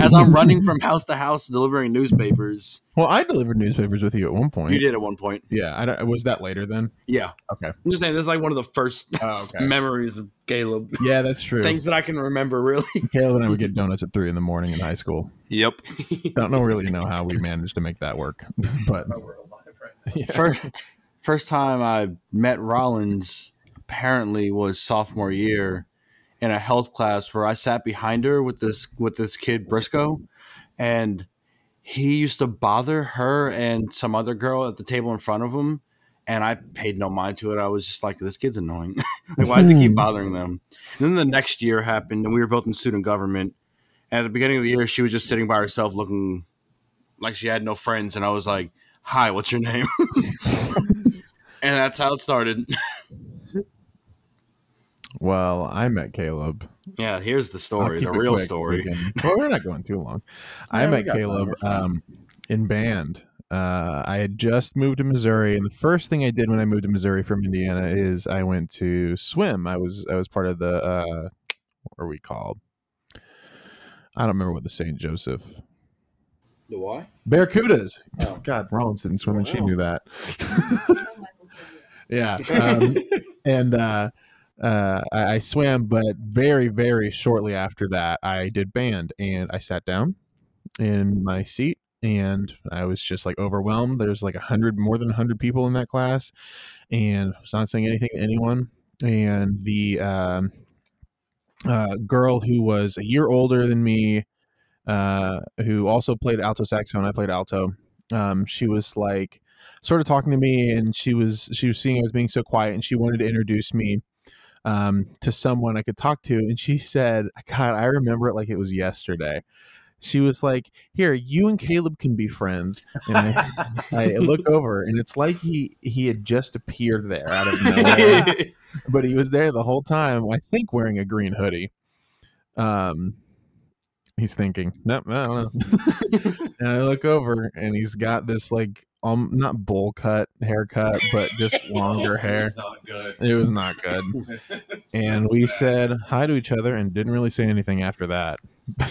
As I'm running from house to house delivering newspapers. Well, I delivered newspapers with you at one point. You did at one point, Yeah. I don't, was that later then? yeah. Okay. I'm just saying this is like one of the first Oh, okay. memories of Caleb. Yeah, that's true. Things that I can remember really. Caleb and I would get donuts at three in the morning in high school. Yep. Don't know really know how we managed to make that work, but we're alive right now. yeah. first first time I met Rollins apparently was sophomore year in a health class where I sat behind her with this with this kid Briscoe and he used to bother her and some other girl at the table in front of him and I paid no mind to it. I was just like, this kid's annoying. like, why does he keep hmm. bothering them? And then the next year happened, and we were both in student government. And at the beginning of the year, she was just sitting by herself, looking like she had no friends. And I was like, "Hi, what's your name?" and that's how it started. Well, I met Caleb. Yeah, here's the story, the real quick. story. We well, we're not going too long. I Yeah, met Caleb um, in band. Uh, I had just moved to Missouri, and the first thing I did when I moved to Missouri from Indiana is I went to swim. I was I was part of the uh, what are we called? I don't remember what the St. Joseph The why? Barracudas. Oh. God, Rollins didn't swim, and she knew that. yeah, um, and uh, uh, I, I swam, but very, very shortly after that, I did band, and I sat down in my seat, and I was just like overwhelmed. There's like a hundred, more than a hundred people in that class, and I was not saying anything to anyone. And the um, uh, girl who was a year older than me, uh, who also played alto saxophone, I played alto. Um, she was like sort of talking to me, and she was she was seeing I was being so quiet, and she wanted to introduce me um, to someone I could talk to. And she said, God, I remember it like it was yesterday. She was like, Here, you and Caleb can be friends. And I, I look over, and it's like he he had just appeared there out of nowhere, but he was there the whole time. I think wearing a green hoodie. Um, he's thinking, Nope, I don't know. and I look over, and he's got this like um not bowl cut haircut, but just longer hair. Not good. It was not good. And we said hi to each other and didn't really say anything after that. And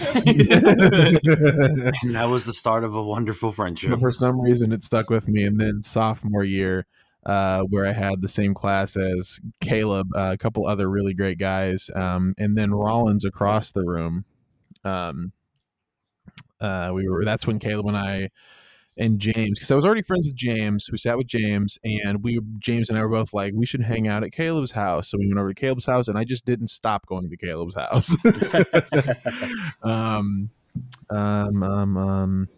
that was the start of a wonderful friendship. but for some reason it stuck with me. And then sophomore year, uh, where I had the same class as Caleb, uh, a couple other really great guys, um, and then Rollins across the room. Um, uh, we were that's when Caleb and I and James, because I was already friends with James. We sat with James, and we James and I were both like, we should hang out at Caleb's house. So we went over to Caleb's house, and I just didn't stop going to Caleb's house. um, um, um, um.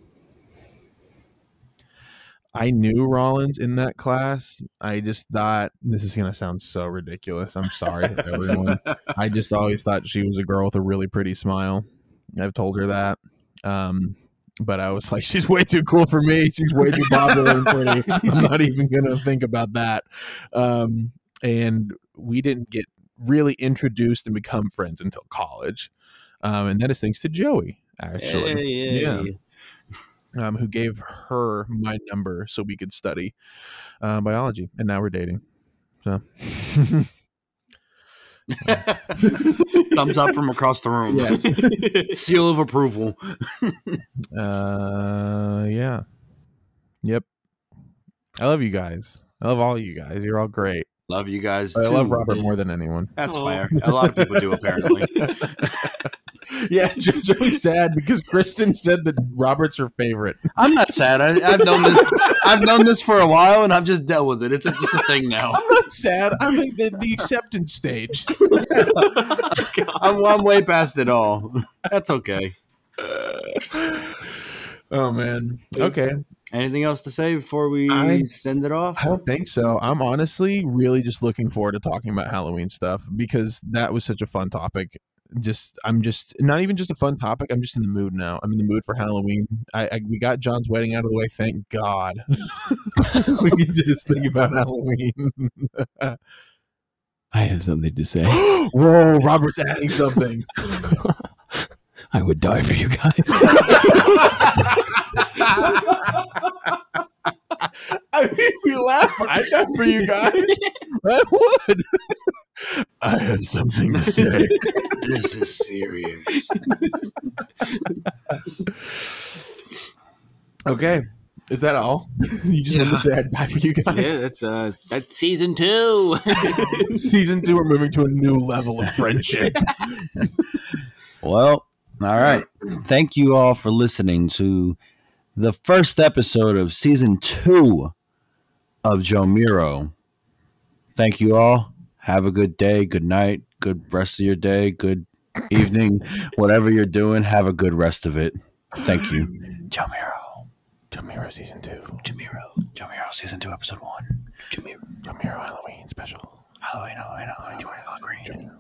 I knew Rollins in that class. I just thought this is gonna sound so ridiculous. I'm sorry, everyone. I just always thought she was a girl with a really pretty smile. I've told her that. Um, but I was like, she's way too cool for me. She's way too popular and pretty. I'm not even gonna think about that. Um, and we didn't get really introduced and become friends until college. Um, and that is thanks to Joey, actually. Yeah. Um, who gave her my number so we could study uh, biology, and now we're dating. So Thumbs up from across the room. Yes. Seal of approval. Uh, yeah. Yep. I love you guys. I love all you guys. You're all great. Love you guys. But I love too. Robert more than anyone. That's Aw. fair. A lot of people do apparently. Yeah, Jo- Joey's sad because Kristen said that Robert's her favorite. I'm not sad. I, I've known this. I've known this for a while, and I've just dealt with it. It's a, just a thing now. I'm not sad. I'm in the, the acceptance stage. Oh, I'm, I'm way past it all. That's okay. oh man. Okay. Anything else to say before we I- send it off? I don't think so. I'm honestly really just looking forward to talking about Halloween stuff because that was such a fun topic. Just, I'm just not even just a fun topic. I'm just in the mood now. I'm in the mood for Halloween. I, I we got John's wedding out of the way. Thank God. we can just think about Halloween. I have something to say. Whoa, Robert's adding something. I would die for you guys. I mean, we laugh. I die for you guys. I would. I have something to say. This is serious. Okay. Is that all? you just want to say I'd die for you guys? yeah, that's uh, that's season two. Season two, we're moving to a new level of friendship. Well, all right. Thank you all for listening to the first episode of season two of Joe Miro. Thank you all. Have a good day, good night, good rest of your day, good evening, whatever you're doing. Have a good rest of it. Thank you. Joe Miro. Jamiro season two. Joe Miro. Joe Miro, season two, episode one. Joe Miro. Jamiro Halloween special. Halloween, Halloween, Halloween.